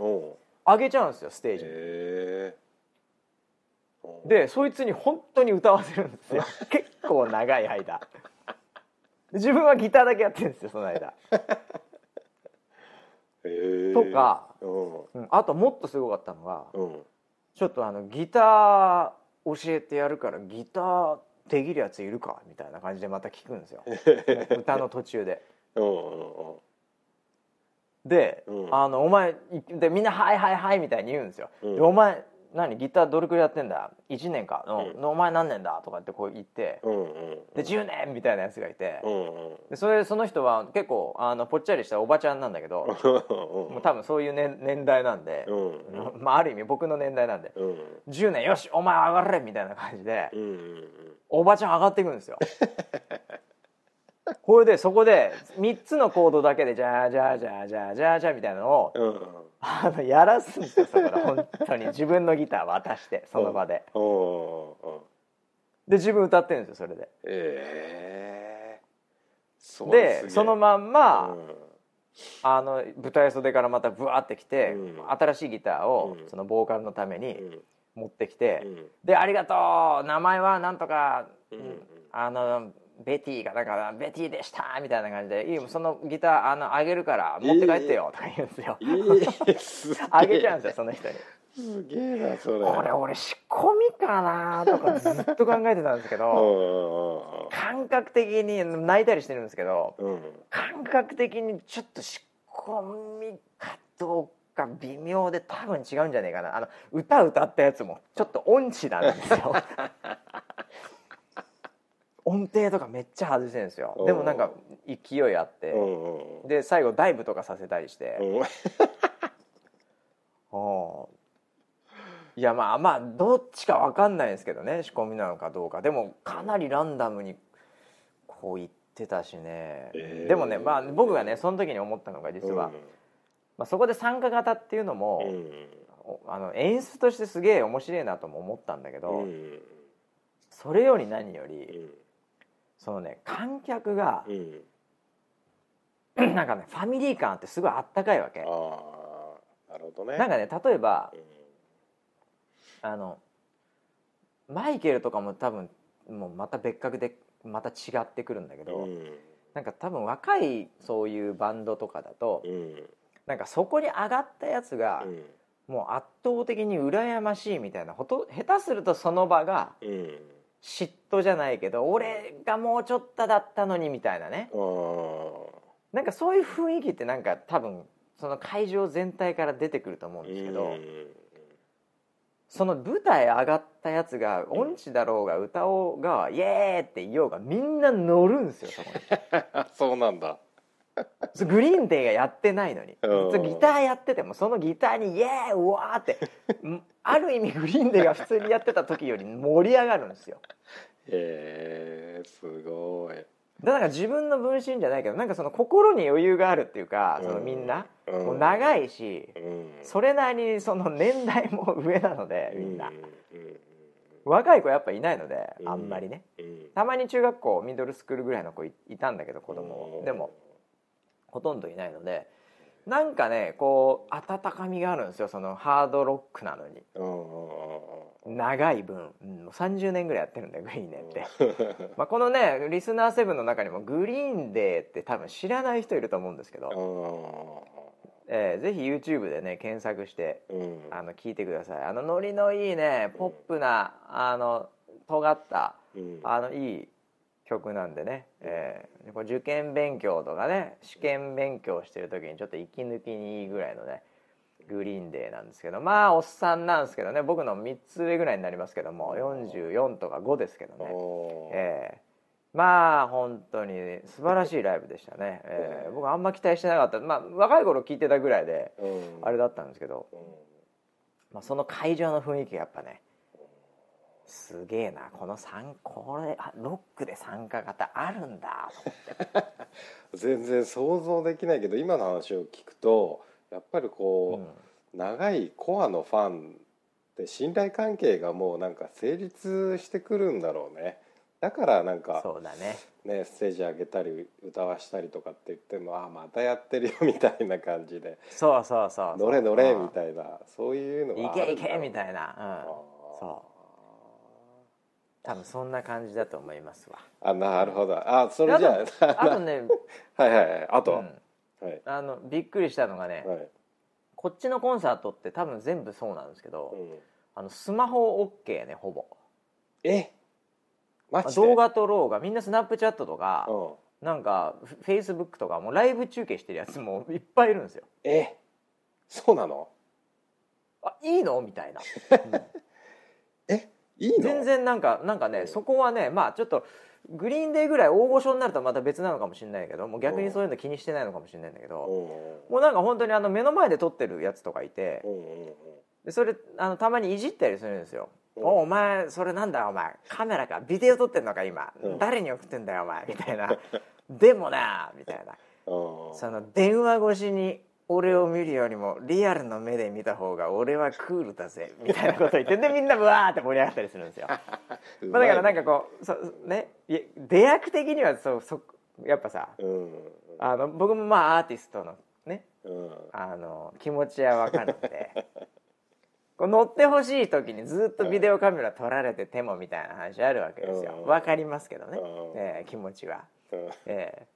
[SPEAKER 1] 上げちゃうんですよステージに。
[SPEAKER 2] えー、
[SPEAKER 1] でそいつに本当に歌わせるんですよ。結構長い間。で自分はギターだけやってるんですよその間、
[SPEAKER 2] えー、
[SPEAKER 1] とか、
[SPEAKER 2] うん。
[SPEAKER 1] うん、あともっとすごかったのが
[SPEAKER 2] うん。
[SPEAKER 1] ちょっとあのギター教えてやるからギターできるやついるかみたいな感じでまた聞くんですよ。歌の途中で。
[SPEAKER 2] うんうん
[SPEAKER 1] で、
[SPEAKER 2] うん。
[SPEAKER 1] あのお前いでみんな「はいはいはい」みたいに言うんですよ。
[SPEAKER 2] うん。
[SPEAKER 1] でお前何ギターどれくらいやってんだ？1年か、うん。
[SPEAKER 2] うん
[SPEAKER 1] お前何年だ?」とかってこう言って。
[SPEAKER 2] うんうん
[SPEAKER 1] で10年みたいなやつがいて。
[SPEAKER 2] うんうん。
[SPEAKER 1] でそれその人は結構あのぽっちゃりしたおばちゃんなんだけど もう多分そういう年年代なんで、
[SPEAKER 2] うんうん。
[SPEAKER 1] まあ、ある意味僕の年代なんで。
[SPEAKER 2] うん。
[SPEAKER 1] 10年よしお前上がれみたいな感じで
[SPEAKER 2] うんうん
[SPEAKER 1] おばちゃん上がっていくんですよ。これでそこで3つのコードだけでジャージャージャージャージャージャーみたいなのをあのやらすんですよそこで本当に。自分のギター渡してその場で。で自分歌ってるんですよそれで。
[SPEAKER 2] ええそ
[SPEAKER 1] でそのまんま、
[SPEAKER 2] うん。
[SPEAKER 1] あの舞台袖からまたブワーってきて、
[SPEAKER 2] うん。
[SPEAKER 1] 新しいギターを
[SPEAKER 2] うん。
[SPEAKER 1] そのボーカルのために
[SPEAKER 2] うん。
[SPEAKER 1] 持ってきて、
[SPEAKER 2] うん。
[SPEAKER 1] で「ありがとう名前はなんとか、あのベティがだからベティでした」みたいな感じで「いいよそのギターあのあげるから持って帰ってよ」とか言うんですよ。
[SPEAKER 2] ええすげえ
[SPEAKER 1] あげちゃうんですよその人に。
[SPEAKER 2] すげえなそれ。
[SPEAKER 1] これ俺仕込みかなとかずっと考えてたんですけ
[SPEAKER 2] う
[SPEAKER 1] ど
[SPEAKER 2] ん
[SPEAKER 1] 感覚的に泣いたりしてるんですけど
[SPEAKER 2] うんうん。
[SPEAKER 1] 感覚的にちょっと仕込みかどうか微妙で多分違うんじゃねえかな。あの歌歌ったやつもちょっと音痴なんですよ 音程とかめっちゃ外してるんですよ。でもなんか勢いあって。
[SPEAKER 2] うんうん
[SPEAKER 1] で最後ダイブとかさせたりして。
[SPEAKER 2] うん。
[SPEAKER 1] うん。いやまあまあどっちか分かんないですけどね。仕込みなのかどうか。でもかなりランダムにこう言ってたしね、
[SPEAKER 2] えー。
[SPEAKER 1] でもねまあ僕がねその時に思ったのが実は、まあ、そこで参加型っていうのも、あの演出としてすげえ面白いなとも思ったんだけど、
[SPEAKER 2] うん。
[SPEAKER 1] それより何よ
[SPEAKER 2] う
[SPEAKER 1] り
[SPEAKER 2] ん
[SPEAKER 1] そのね観客が
[SPEAKER 2] うん。
[SPEAKER 1] なんかねファミリー感あってすごいあったかいわけ。
[SPEAKER 2] なるほどね。
[SPEAKER 1] なんかね例えば
[SPEAKER 2] うん。
[SPEAKER 1] あのマイケルとかも多分もうまた別格でまた違ってくるんだけど、
[SPEAKER 2] うん。
[SPEAKER 1] なんか多分若いそういうバンドとかだと、
[SPEAKER 2] うん。
[SPEAKER 1] なんかそこに上がったやつが、
[SPEAKER 2] うん。
[SPEAKER 1] もう圧倒的に羨ましいみたいなほと下手するとその場が
[SPEAKER 2] うん
[SPEAKER 1] 嫉妬じゃないけど俺がもうちょっとだったのにみたいなね。なんかそういう雰囲気ってなんか多分その会場全体から出てくると思うんですけど、
[SPEAKER 2] うん。
[SPEAKER 1] その舞台上がったやつが音痴だろうが歌おうがイエーって言おうがみんな乗るんですよそこに。
[SPEAKER 2] そうなんだ
[SPEAKER 1] グリーンデーがやってないのに。
[SPEAKER 2] うん。
[SPEAKER 1] ギターやっててもそのギターに「イエーイうわ!」って。んある意味グリーンデーが普通にやってた時より盛り上がるんですよ。
[SPEAKER 2] へえすごい。
[SPEAKER 1] だから自分の分身じゃないけどなんかその心に余裕があるっていうかそのみんな。
[SPEAKER 2] うん。
[SPEAKER 1] もう長いし
[SPEAKER 2] うん。
[SPEAKER 1] それなりにその年代も上なのでみんな。若い子やっぱいないので
[SPEAKER 2] うん。
[SPEAKER 1] あんまりね。
[SPEAKER 2] うん。
[SPEAKER 1] たまに中学校ミドルスクールぐらいの子いいたんだけど子供
[SPEAKER 2] うん。
[SPEAKER 1] でもほとんどいないのでなんかねこう温かみがあるんですよそのハードロックなのに。
[SPEAKER 2] うんうんうん
[SPEAKER 1] 長い分、うん、もう30年ぐらいやってるんだよグリーンデーって、まあ、このねリスナー7の中にもグリーンデーって多分知らない人いると思うんですけど、えーぜひ YouTube でね検索して
[SPEAKER 2] うんうん。
[SPEAKER 1] あの聞いてください。あのノリのいいねポップなあの尖った
[SPEAKER 2] うん。
[SPEAKER 1] あのいい曲なんでね、えー受験勉強とかね試験勉強してる時にちょっと息抜きにいいぐらいのねグリーンデーなんですけどまあおっさんなんですけどね僕の3つ上ぐらいになりますけども44とか5ですけどね、えーまあ本当に素晴らしいライブでしたね、えー僕あんま期待してなかった。まあ若い頃聞いてたぐらいで
[SPEAKER 2] うん。
[SPEAKER 1] あれだったんですけど、
[SPEAKER 2] うん。
[SPEAKER 1] まあ、その会場の雰囲気がやっぱねすげえなこの参これあロックで参加型あるんだ。と思って
[SPEAKER 2] 全然想像できないけど今の話を聞くとやっぱりこう、長いコアのファンって信頼関係がもうなんか成立してくるんだろうね。だからなん
[SPEAKER 1] うん
[SPEAKER 2] か
[SPEAKER 1] そうだね。
[SPEAKER 2] ねステージ上げたり歌わしたりとかって言ってもあまたやってるよみたいな感じで。
[SPEAKER 1] そうそうそう
[SPEAKER 2] 乗れ乗れ
[SPEAKER 1] うん。
[SPEAKER 2] みたいなそういうの
[SPEAKER 1] い
[SPEAKER 2] があ
[SPEAKER 1] けいけみたいな、
[SPEAKER 2] あ
[SPEAKER 1] うん、そう多分そんな感じだと思いますわ。
[SPEAKER 2] あなるほど。あそれじゃあ
[SPEAKER 1] あとね、
[SPEAKER 2] はいはいはい。あとは、
[SPEAKER 1] うん。
[SPEAKER 2] はい。
[SPEAKER 1] あのびっくりしたのがね、
[SPEAKER 2] はい。
[SPEAKER 1] こっちのコンサートって多分全部そうなんですけど、
[SPEAKER 2] うん。
[SPEAKER 1] あのスマホ OK ねほぼ。
[SPEAKER 2] え？マジで？
[SPEAKER 1] 動画撮ろうがみんなスナップチャットとか、
[SPEAKER 2] うん。
[SPEAKER 1] なんかフェイスブックとかもうライブ中継してるやつも いっぱいいるんですよ。
[SPEAKER 2] え？そうなの？
[SPEAKER 1] あいいの？みたいな、
[SPEAKER 2] え？いいの？
[SPEAKER 1] 全然なんかなんかねそこはねまあちょっとグリーンデーぐらい大御所になるとまた別なのかもしれないけどもう逆にそういうの気にしてないのかもしれないんだけど、
[SPEAKER 2] う。ん
[SPEAKER 1] もうなんか本当にあの目の前で撮ってるやつとかいてでそれあのたまにいじったりするんですよ。
[SPEAKER 2] うん。
[SPEAKER 1] おお前それなんだお前カメラかビデオ撮ってんのか今、
[SPEAKER 2] うん。
[SPEAKER 1] 誰に送ってんだよお前みたいな。でもなみたいな。
[SPEAKER 2] う。ん
[SPEAKER 1] その電話越しに俺を見るよりもリアルの目で見た方が俺はクールだぜみたいなこと言って でみんなブワーって盛り上がったりするんですよ、まあ、だからなんかこうそねい出役的にはそうそやっぱさ
[SPEAKER 2] うん。
[SPEAKER 1] あの僕もまあアーティストのね
[SPEAKER 2] うん。
[SPEAKER 1] あの気持ちは分かるんで。こう乗ってほしい時にずっとビデオカメラ撮られててもみたいな話あるわけですよ。
[SPEAKER 2] うん。
[SPEAKER 1] 分かりますけどね、
[SPEAKER 2] うん。
[SPEAKER 1] ええ気持ちは。
[SPEAKER 2] うん。
[SPEAKER 1] ええ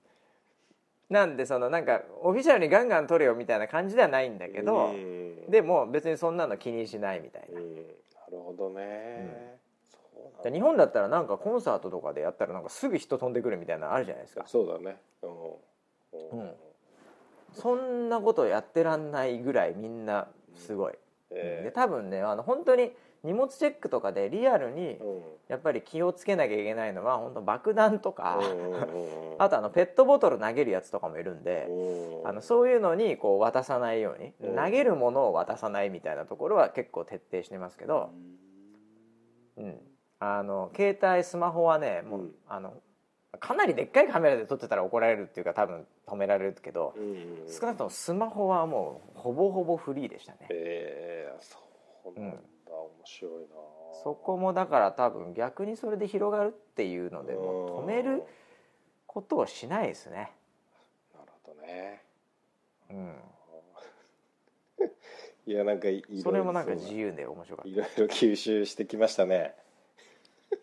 [SPEAKER 1] なんでそのなんかオフィシャルにガンガン撮れよみたいな感じではないんだけど、
[SPEAKER 2] うん
[SPEAKER 1] でも別にそんなの気にしないみたいな。
[SPEAKER 2] う。んなるほどね。そうなん
[SPEAKER 1] 日本だったらなんかコンサートとかでやったらなんかすぐ人飛んでくるみたいなのあるじゃないですか。
[SPEAKER 2] そうだね。うん。
[SPEAKER 1] うん。そんなことやってらんないぐらいみんなすごい。で
[SPEAKER 2] え
[SPEAKER 1] 多分ねあの本当に荷物チェックとかでリアルにやっぱり気をつけなきゃいけないのは本当爆弾とか、あとあのペットボトル投げるやつとかもいるんで、
[SPEAKER 2] うん
[SPEAKER 1] あのそういうのにこう渡さないように、
[SPEAKER 2] うん。
[SPEAKER 1] 投げるものを渡さないみたいなところは結構徹底してますけど、うん、あの携帯スマホはねもう、
[SPEAKER 2] うん。
[SPEAKER 1] あのかなりでっかいカメラで撮ってたら怒られるっていうか多分止められるけど、
[SPEAKER 2] うんうん
[SPEAKER 1] 少なくともスマホはもうほぼほぼフリーでしたね。
[SPEAKER 2] ええそうなん白いな。
[SPEAKER 1] そこもだから多分逆にそれで広がるっていうのでもう止めることをしないですね。
[SPEAKER 2] なるほどね。
[SPEAKER 1] うん、
[SPEAKER 2] いやなんかい
[SPEAKER 1] それもなんか自由で面白かっ
[SPEAKER 2] いろいろ吸収してきましたね。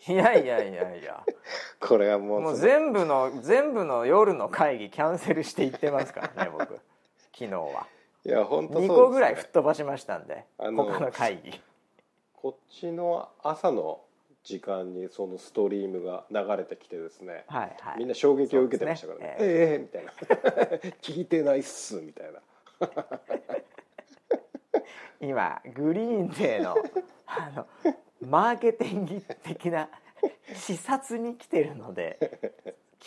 [SPEAKER 1] た。いやいやいやいや。
[SPEAKER 2] これはもう
[SPEAKER 1] もう全部の全部の夜の会議キャンセルしていってますからね僕。昨日は。い
[SPEAKER 2] や本当そうね、
[SPEAKER 1] 2個ぐらい吹っ飛ばしましたんで他の会議
[SPEAKER 2] こっちの朝の時間にそのストリームが流れてきてですね
[SPEAKER 1] はいはい。
[SPEAKER 2] みんな衝撃を受けてましたからね「
[SPEAKER 1] そう
[SPEAKER 2] ええみたいな「聞いてないっす」みたいな。
[SPEAKER 1] 今グリーンデーの あのマーケティング的な視察に来てるので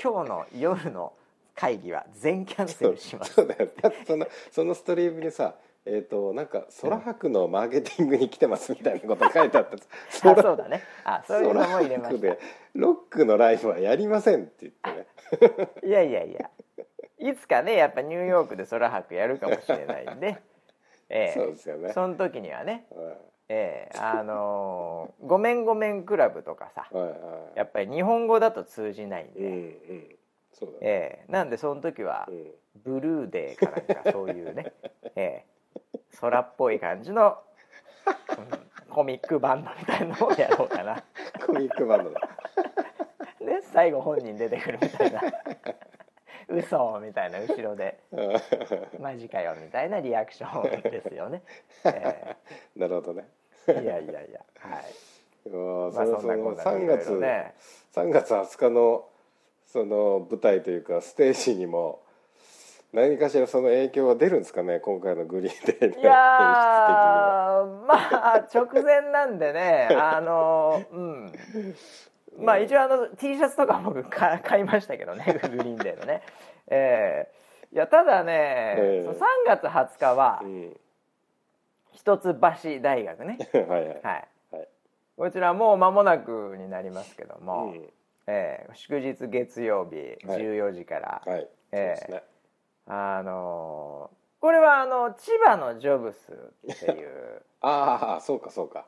[SPEAKER 1] 今日の夜の会議は全キャンセルします。
[SPEAKER 2] そそのそのストリームにさえっ、となんか空白のマーケティングに来てますみたいなこと書いてあった
[SPEAKER 1] あそうだね。あそういうのも入れまし
[SPEAKER 2] 空白でロックのライブはやりませんって言ってね。
[SPEAKER 1] たいやいやいや。いつかねやっぱニューヨークで空白やるかもしれないんで。ええ。
[SPEAKER 2] そうですよね。
[SPEAKER 1] その時にはね。
[SPEAKER 2] はい。
[SPEAKER 1] ええ。あのーごめんごめんクラブとかさ
[SPEAKER 2] はいはい。
[SPEAKER 1] やっぱり日本語だと通じないんで、
[SPEAKER 2] うんうん。そうだね、
[SPEAKER 1] ええ。なんでその時は
[SPEAKER 2] うん。
[SPEAKER 1] ブルーデーかなんかそういうね、ええ空っぽい感じの、う んコミックバンドみたいのをやろうかな。
[SPEAKER 2] コミックバンドだ。
[SPEAKER 1] で最後本人出てくるみたいな。嘘みたいな後ろで。マジかよみたいなリアクションですよね、え
[SPEAKER 2] なるほどね。
[SPEAKER 1] えいやいやいや。はい。まあそんなこんな
[SPEAKER 2] 3
[SPEAKER 1] でいろい
[SPEAKER 2] 月、
[SPEAKER 1] ろね。
[SPEAKER 2] 3月20日のその舞台というかステージにも何かしらその影響が出るんですかね今回のグリーンデーの演出的
[SPEAKER 1] い
[SPEAKER 2] に
[SPEAKER 1] や
[SPEAKER 2] は。
[SPEAKER 1] ーまあ直前なんでね あのうん。まあ一応あの T シャツとか僕か買いましたけどね グリーンデーのね。えーいやただね、
[SPEAKER 2] ええ。
[SPEAKER 1] その3月20日は
[SPEAKER 2] うん。
[SPEAKER 1] 一橋大学ね。
[SPEAKER 2] はいはい。
[SPEAKER 1] はい。
[SPEAKER 2] はい。
[SPEAKER 1] こちらもう間もなくになりますけども、
[SPEAKER 2] うん。
[SPEAKER 1] えー祝日月曜日
[SPEAKER 2] はい。
[SPEAKER 1] 14時から、
[SPEAKER 2] はい。そう
[SPEAKER 1] ええ
[SPEAKER 2] ですね
[SPEAKER 1] あのーこれはあの千葉のジョブスっていう。
[SPEAKER 2] ああそうかそうか。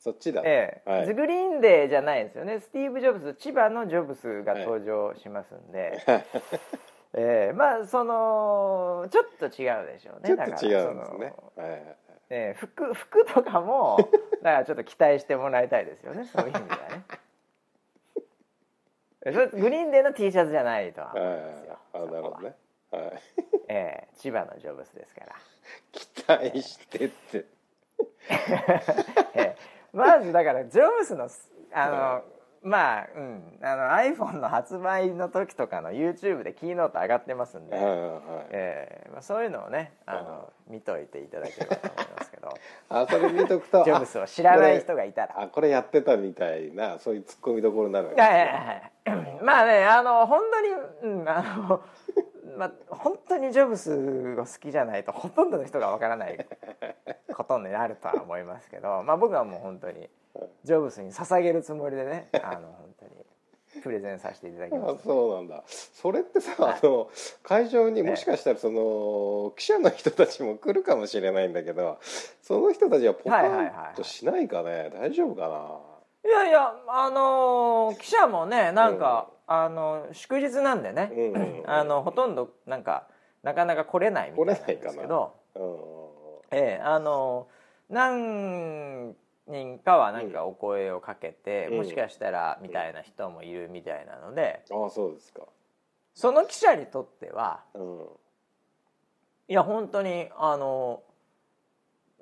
[SPEAKER 2] そっちだ、
[SPEAKER 1] ええ。
[SPEAKER 2] はい。
[SPEAKER 1] ズグリーンデーじゃないですよね。スティーブ・ジョブズ千葉のジョブスが登場しますんで、ええ。まあそのちょっと違うでしょうね。
[SPEAKER 2] ちょっと違うんです
[SPEAKER 1] だからその
[SPEAKER 2] ねはいはいはい。
[SPEAKER 1] ええ服服とかも だからちょっと期待してもらいたいですよね。そういう意味ではね。えそれグリーンデーの T シャツじゃないとは思
[SPEAKER 2] はい
[SPEAKER 1] うんですよ。
[SPEAKER 2] あなるほどねはい。
[SPEAKER 1] ええ千葉のジョブスですから。
[SPEAKER 2] 期待してって。
[SPEAKER 1] ええ。まずだからジョブスのあの、まあ、うん、あの iPhone の発売の時とかの YouTube でキーノート上がってますんで、
[SPEAKER 2] はいはいはい。
[SPEAKER 1] ええ。まあ、そういうのをねあの、見といていただければと思いますけど。
[SPEAKER 2] あそれ見とくと
[SPEAKER 1] ジョブズを知らない人がいたら。
[SPEAKER 2] あこれやってたみたいなそういうツッコミどころになるわ
[SPEAKER 1] やいやいやい。やまあねあの本当に、うん、あのまあ本当にジョブズが好きじゃないとほとんどの人がわからないことになるとは思いますけど、まあ、僕はもう本当にジョブズに捧げるつもりでねあの本当にプレゼンさせていただきま
[SPEAKER 2] あ
[SPEAKER 1] す。
[SPEAKER 2] そうなんだ。それってさ、あの会場にもしかしたらその記者の人たちも来るかもしれないんだけどその人たちはポカ
[SPEAKER 1] はいはいはい
[SPEAKER 2] ンとしないかね？大丈夫かな？い
[SPEAKER 1] やいやあの記者もねなんか、あの祝日なんでね、
[SPEAKER 2] うんうんうん。
[SPEAKER 1] あのほとんどなんかなかなか来れないみたいなんですけど。
[SPEAKER 2] うん。
[SPEAKER 1] ええあの何人かはなんかお声をかけて、
[SPEAKER 2] うん。
[SPEAKER 1] もしかしたらみたいな人もいるみたいなので
[SPEAKER 2] ああそうですか。
[SPEAKER 1] その記者にとっては
[SPEAKER 2] うん。
[SPEAKER 1] いや本当にあの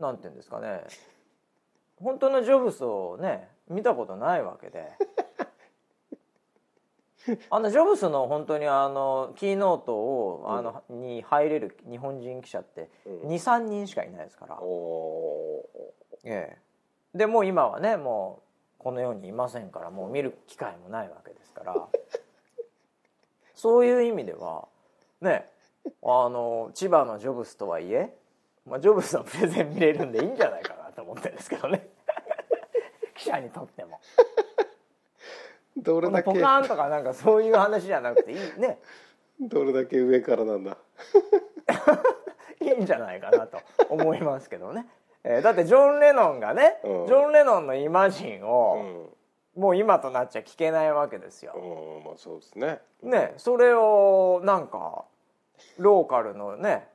[SPEAKER 1] なんていうんですかね。本当のジョブズをね見たことないわけで。あのジョブズの本当にあのキーノートを、あのに入れる日本人記者って
[SPEAKER 2] うん。
[SPEAKER 1] 23人しかいないですから、
[SPEAKER 2] お
[SPEAKER 1] ええ、でもう今はねもうこの世にいませんからもう見る機会もないわけですから。そういう意味ではねあの千葉のジョブスとはいえ、まあ、ジョブスのプレゼン見れるんでいいんじゃないかなと思ってるんですけどね記者にとっても。
[SPEAKER 2] どれだけ
[SPEAKER 1] ポカーンとかなんかそういう話じゃなくていいね
[SPEAKER 2] どれだけ上からなんだ
[SPEAKER 1] いいんじゃないかなと思いますけどね。えーだってジョン・レノンがね、
[SPEAKER 2] うん
[SPEAKER 1] ジョン・レノンのイマジン
[SPEAKER 2] う
[SPEAKER 1] を、
[SPEAKER 2] ん
[SPEAKER 1] もう今となっちゃ聞けないわけですよ。
[SPEAKER 2] うんまあそうですね
[SPEAKER 1] ねそれをなんかローカルのね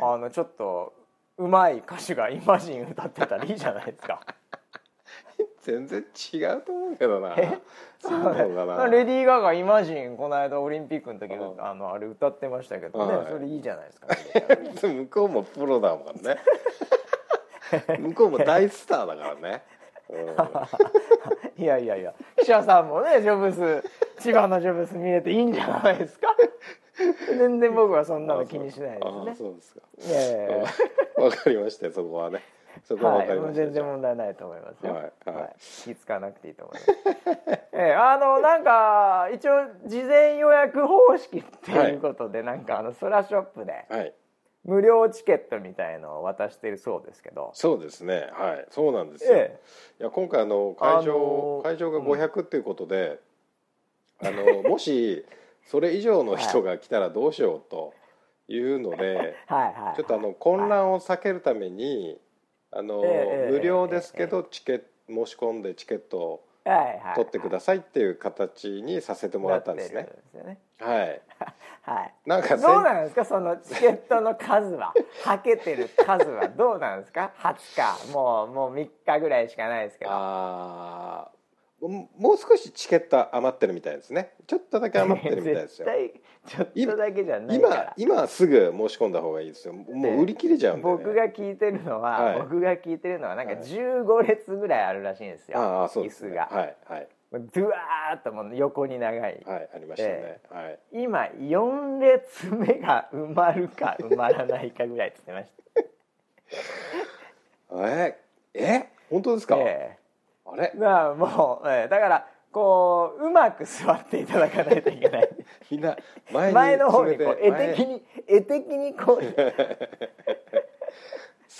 [SPEAKER 1] あのちょっとうまい歌手がイマジン歌ってたらいいじゃないですか。
[SPEAKER 2] 全然違うと思うけどな。
[SPEAKER 1] え？
[SPEAKER 2] そうな。
[SPEAKER 1] レディー・ガガイマジンこの間オリンピックの時
[SPEAKER 2] うん。
[SPEAKER 1] あのあれ歌ってましたけどね、
[SPEAKER 2] はい。
[SPEAKER 1] それいいじゃないですか、
[SPEAKER 2] 向こうもプロだもんね。向こうも大スターだからね、
[SPEAKER 1] いやいやいや。記者さんもねジョブス千葉のジョブス見れていいんじゃないですか。全然僕はそんなの気にしないです
[SPEAKER 2] ああ
[SPEAKER 1] ね
[SPEAKER 2] そうですか。わかりましたよそこはね そ
[SPEAKER 1] え
[SPEAKER 2] こはわ
[SPEAKER 1] はいもう
[SPEAKER 2] かりました、
[SPEAKER 1] 全然問題ないと思いますよ、
[SPEAKER 2] はいはい。
[SPEAKER 1] 気使わなくていいと思います。ええあのなんか一応事前予約方式っていうことで、なんかあのソラショップで
[SPEAKER 2] はい。
[SPEAKER 1] 無料チケットみたいのを渡してるそうですけど。
[SPEAKER 2] そうですね。はい。そうなんですよ、
[SPEAKER 1] え
[SPEAKER 2] いや今回あの会場、
[SPEAKER 1] あのー
[SPEAKER 2] 会場が500っていうことで、あのもしそれ以上の人が来たらどうしようというので、
[SPEAKER 1] えはいはい。
[SPEAKER 2] ちょっとあの混乱を避けるために、あの
[SPEAKER 1] ええ
[SPEAKER 2] 無料ですけどチケット申し込んでチケットを取ってくださいっていう形にさせてもらったんですね。はい。
[SPEAKER 1] はい。
[SPEAKER 2] なんか
[SPEAKER 1] どうなんですか？そのチケットの数は？はけてる数はどうなんですか？20日もうもう3日ぐらいしかないですけど。
[SPEAKER 2] あーももう少しチケット余ってるみたいですね。ちょっとだけ余ってるみたいです
[SPEAKER 1] 絶
[SPEAKER 2] よ
[SPEAKER 1] 対ちょっとだけじゃないから。
[SPEAKER 2] 今今すぐ申し込んだ方がいいですよ。もう売り切れちゃうんで、ね、
[SPEAKER 1] 僕が聞いてるのは、
[SPEAKER 2] はい。
[SPEAKER 1] 僕が聞いてるのはなんか
[SPEAKER 2] はい。
[SPEAKER 1] 15列ぐらいあるらしいんですよ、
[SPEAKER 2] ああそうです、ね、
[SPEAKER 1] 椅子が、
[SPEAKER 2] はいはい。
[SPEAKER 1] もうドゥワーっともう横に長い、
[SPEAKER 2] はいありましたね、はい。
[SPEAKER 1] 今4列目が埋まるか埋まらないかぐらいっつってました。
[SPEAKER 2] ええ？本当ですか、
[SPEAKER 1] え
[SPEAKER 2] あれ？
[SPEAKER 1] えだからもう、ええだからこううまく座っていただかないといけない。
[SPEAKER 2] みんな前に
[SPEAKER 1] 前の方にこう絵的に絵的にこう。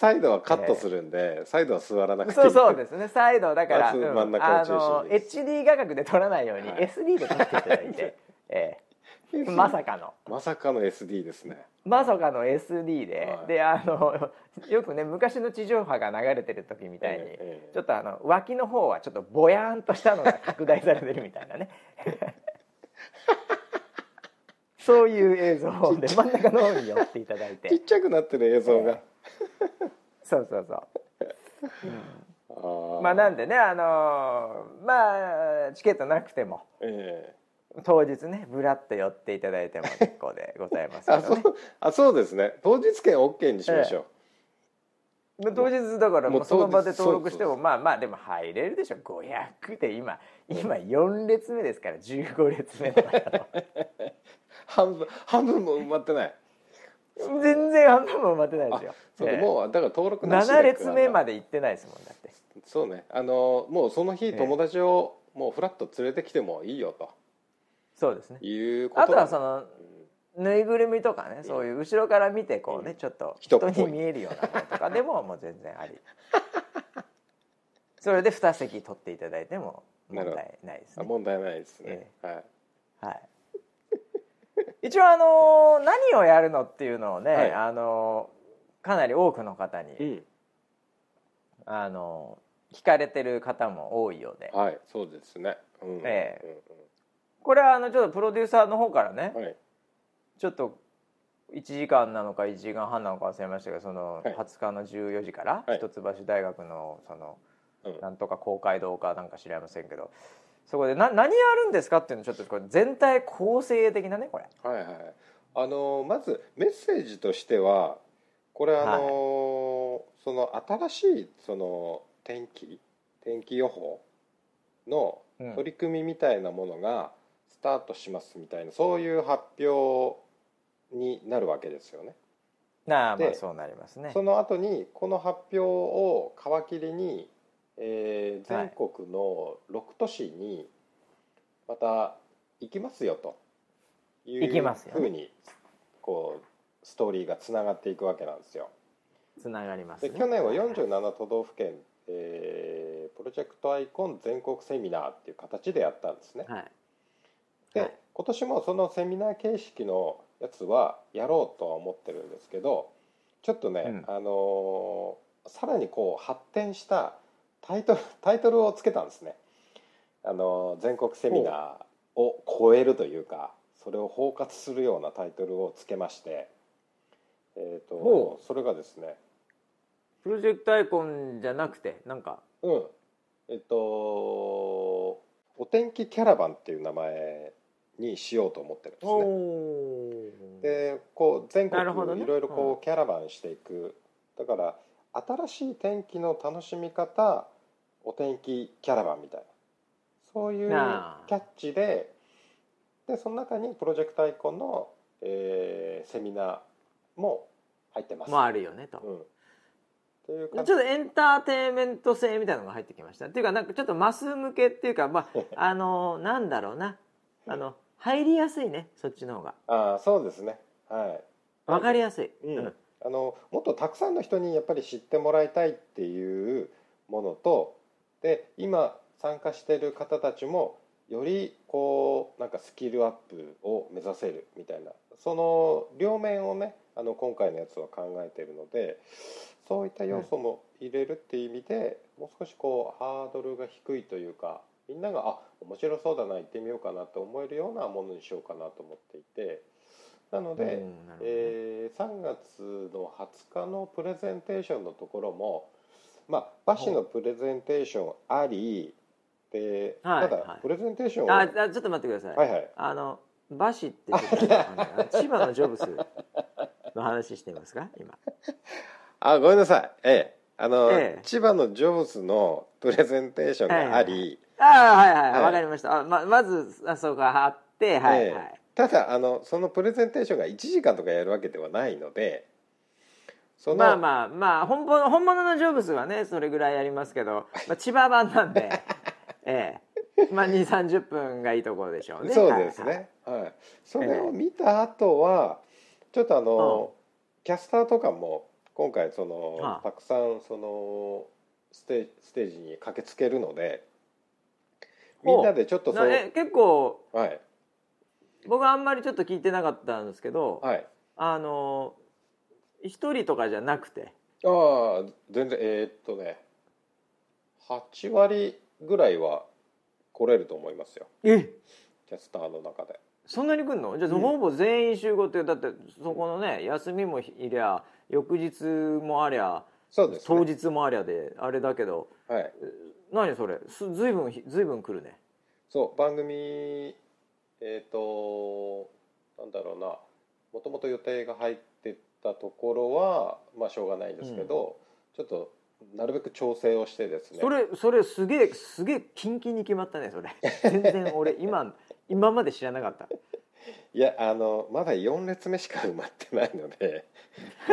[SPEAKER 2] サイドはカットするんで、サイドは座らなくて
[SPEAKER 1] そうそうですね。サイドだから、
[SPEAKER 2] 真ん中を中心に。
[SPEAKER 1] あの HD 画角で撮らないように
[SPEAKER 2] はい。
[SPEAKER 1] SD で撮っていただいて、ええ、まさかの。
[SPEAKER 2] まさかの SD ですね。
[SPEAKER 1] まさかの SD で、
[SPEAKER 2] はい。
[SPEAKER 1] であの よくね昔の地上波が流れてる時みたいに、
[SPEAKER 2] ええええ。
[SPEAKER 1] ちょっとあの脇の方はちょっとぼやーんとしたのが拡大されてるみたいなね。そういう映像で真ん中の方に寄っていただい
[SPEAKER 2] ちってちゃくなってる映像が、
[SPEAKER 1] そうそうそう。
[SPEAKER 2] あ ー
[SPEAKER 1] まあなんでねあのまあチケットなくても。
[SPEAKER 2] え
[SPEAKER 1] 当日ねぶらっと寄っていただいても結構でございます
[SPEAKER 2] え あそうあそうですね。当日券 OK にしましょう、
[SPEAKER 1] 当日だから
[SPEAKER 2] もう
[SPEAKER 1] その場で登録してもまあまあでも入れるでしょ。500で今今4列目ですから15列目
[SPEAKER 2] 半分半分も埋まってない。
[SPEAKER 1] 全然半分も埋まってないですよ。
[SPEAKER 2] そう
[SPEAKER 1] ええ。
[SPEAKER 2] もうだから登録なしで
[SPEAKER 1] 7列目ま
[SPEAKER 2] で
[SPEAKER 1] で行ってないですもんだって。
[SPEAKER 2] そうね。あのもうその日
[SPEAKER 1] ええ。
[SPEAKER 2] 友達をもうフラッと連れてきてもいいよと
[SPEAKER 1] そうですね。
[SPEAKER 2] いうこと。
[SPEAKER 1] あとはその
[SPEAKER 2] うん
[SPEAKER 1] ぬいぐるみとかねそういう後ろから見てこうねちょっと人に見えるようなものとかでももう全然あり。それで2席取っていただいても問題ないですね。
[SPEAKER 2] あ問題ないですね、
[SPEAKER 1] え
[SPEAKER 2] はい。
[SPEAKER 1] はい。一応あのー何をやるのっていうのをね、
[SPEAKER 2] はい。
[SPEAKER 1] あのーかなり多くの方に、
[SPEAKER 2] うん。
[SPEAKER 1] あのー聞かれてる方も多いようで。
[SPEAKER 2] はいそうですね、うん。
[SPEAKER 1] えこれはあのちょっとプロデューサーの方からね、
[SPEAKER 2] はい。
[SPEAKER 1] ちょっと1時間なのか1時間半なのか忘れましたけどその
[SPEAKER 2] はい。
[SPEAKER 1] 20日の14時から
[SPEAKER 2] はい。
[SPEAKER 1] 一橋大学のその
[SPEAKER 2] うん。
[SPEAKER 1] なんとか公会堂かなんか知りませんけどそこでな何やるんですかっていうのちょっとこれ全体構成的なねこれ。
[SPEAKER 2] はいはいあのまずメッセージとしてはこれあの、その新しいその天気天気予報の
[SPEAKER 1] うん。
[SPEAKER 2] 取り組みみたいなものがスタートしますみたいなそういう発表になるわけですよね。
[SPEAKER 1] なあまあ
[SPEAKER 2] で
[SPEAKER 1] そうなりますね
[SPEAKER 2] その後にこの発表を皮切りに、えー
[SPEAKER 1] はい
[SPEAKER 2] 全国の6都市にまた行きますよという
[SPEAKER 1] 行きますよね
[SPEAKER 2] ふうにこうストーリーがつながっていくわけなんですよ。
[SPEAKER 1] つながりますね
[SPEAKER 2] で去年は47都道府県、えープロジェクトアイコン全国セミナーっていう形でやったんですね。
[SPEAKER 1] はい
[SPEAKER 2] で、
[SPEAKER 1] はい。
[SPEAKER 2] 今年もそのセミナー形式のやつはやろうとは思ってるんですけどちょっとね、
[SPEAKER 1] うん。
[SPEAKER 2] あのーさらにこう発展したタイトル タイトルをつけたんですね。あのー全国セミナーを超えるというかそれを包括するようなタイトルをつけまして、えー、
[SPEAKER 1] ほ
[SPEAKER 2] とそれがですね
[SPEAKER 1] プロジェクトアイコンじゃなくてなんか。
[SPEAKER 2] うん。えっとお天気キャラバンっていう名前にしようと思ってるんですね。
[SPEAKER 1] お
[SPEAKER 2] でこう全国いろいろこうキャラバンしていく。だから新しい天気の楽しみ方お天気キャラバンみたいな。そういうキャッチででその中にプロジェクトアイコンの、えーセミナーも入ってます。
[SPEAKER 1] もあるよねと、
[SPEAKER 2] うん、という
[SPEAKER 1] ちょ
[SPEAKER 2] 感
[SPEAKER 1] っとエンターテインメント性みたいなのが入ってきました。っていうかなんかちょっとマス向けっていうかまあ あのなんだろうな。あの入りやすいねそっちの方が。
[SPEAKER 2] ああそうですね。はい。
[SPEAKER 1] わかりやすい、
[SPEAKER 2] うん。あのもっとたくさんの人にやっぱり知ってもらいたいっていうものとで今参加してる方たちもよりこうなんかスキルアップを目指せるみたいなその両面をねあの今回のやつは考えてるのでそういった要素も入れるっていう意味で、もう少しこうハードルが低いというかみんながあ面白そうだな行ってみようかなと思えるようなものにしようかなと思っていて。なので、
[SPEAKER 1] ね。
[SPEAKER 2] えー3月の20日のプレゼンテーションのところも、まあ、バシのプレゼンテーションありで、た
[SPEAKER 1] はいはい。
[SPEAKER 2] だプレゼンテーションを、
[SPEAKER 1] ああちょっと待ってください、
[SPEAKER 2] はいはい。
[SPEAKER 1] あのバシって千葉のジョブスの話してみますか？今。
[SPEAKER 2] あごめんなさい。ええ。あの、
[SPEAKER 1] ええ。
[SPEAKER 2] 千葉のジョブズのプレゼンテーションがあり、
[SPEAKER 1] ああはいはい
[SPEAKER 2] はい
[SPEAKER 1] わ、かりました。あままずあそうか貼ってはいはい、
[SPEAKER 2] ええただあのそのプレゼンテーションが1時間とかやるわけではないのでその
[SPEAKER 1] まあまあまあ本物本物のジョブスはねそれぐらいやりますけど、まあ、千葉版なんで ええ。まあ2 3 0分がいいところでしょうね。
[SPEAKER 2] そうです
[SPEAKER 1] はい
[SPEAKER 2] ね、はい。それを見た後はちょっとあの、キャスターとかも今回その、
[SPEAKER 1] はあ。
[SPEAKER 2] たくさんそのステステージに駆けつけるのでみんなでちょっとそう
[SPEAKER 1] 結構
[SPEAKER 2] はい。
[SPEAKER 1] 僕はあんまりちょっと聞いてなかったんですけど、
[SPEAKER 2] はい。
[SPEAKER 1] あの一人とかじゃなくて。
[SPEAKER 2] ああ全然えーっとね8割ぐらいは来れると思いますよ。
[SPEAKER 1] え？
[SPEAKER 2] キャスターの中で。
[SPEAKER 1] そんなに来んの？じゃあ、
[SPEAKER 2] うん
[SPEAKER 1] ほぼ全員集合ってだってそこのね休みもいりゃ翌日もありゃ
[SPEAKER 2] そうです、
[SPEAKER 1] 当
[SPEAKER 2] ね、
[SPEAKER 1] 日もありゃであれだけど。
[SPEAKER 2] はい。
[SPEAKER 1] 何それ？すずいぶんひずいぶん来るね。
[SPEAKER 2] そう番組えっ、となんだろうな。もともと予定が入ってたところはまあしょうがないんですけど、ちょっとなるべく調整をしてですね。
[SPEAKER 1] それそれすげえすげえキンキンに決まったねそれ。全然俺今今まで知らなかった
[SPEAKER 2] いやあのまだ4列目しか埋まってないので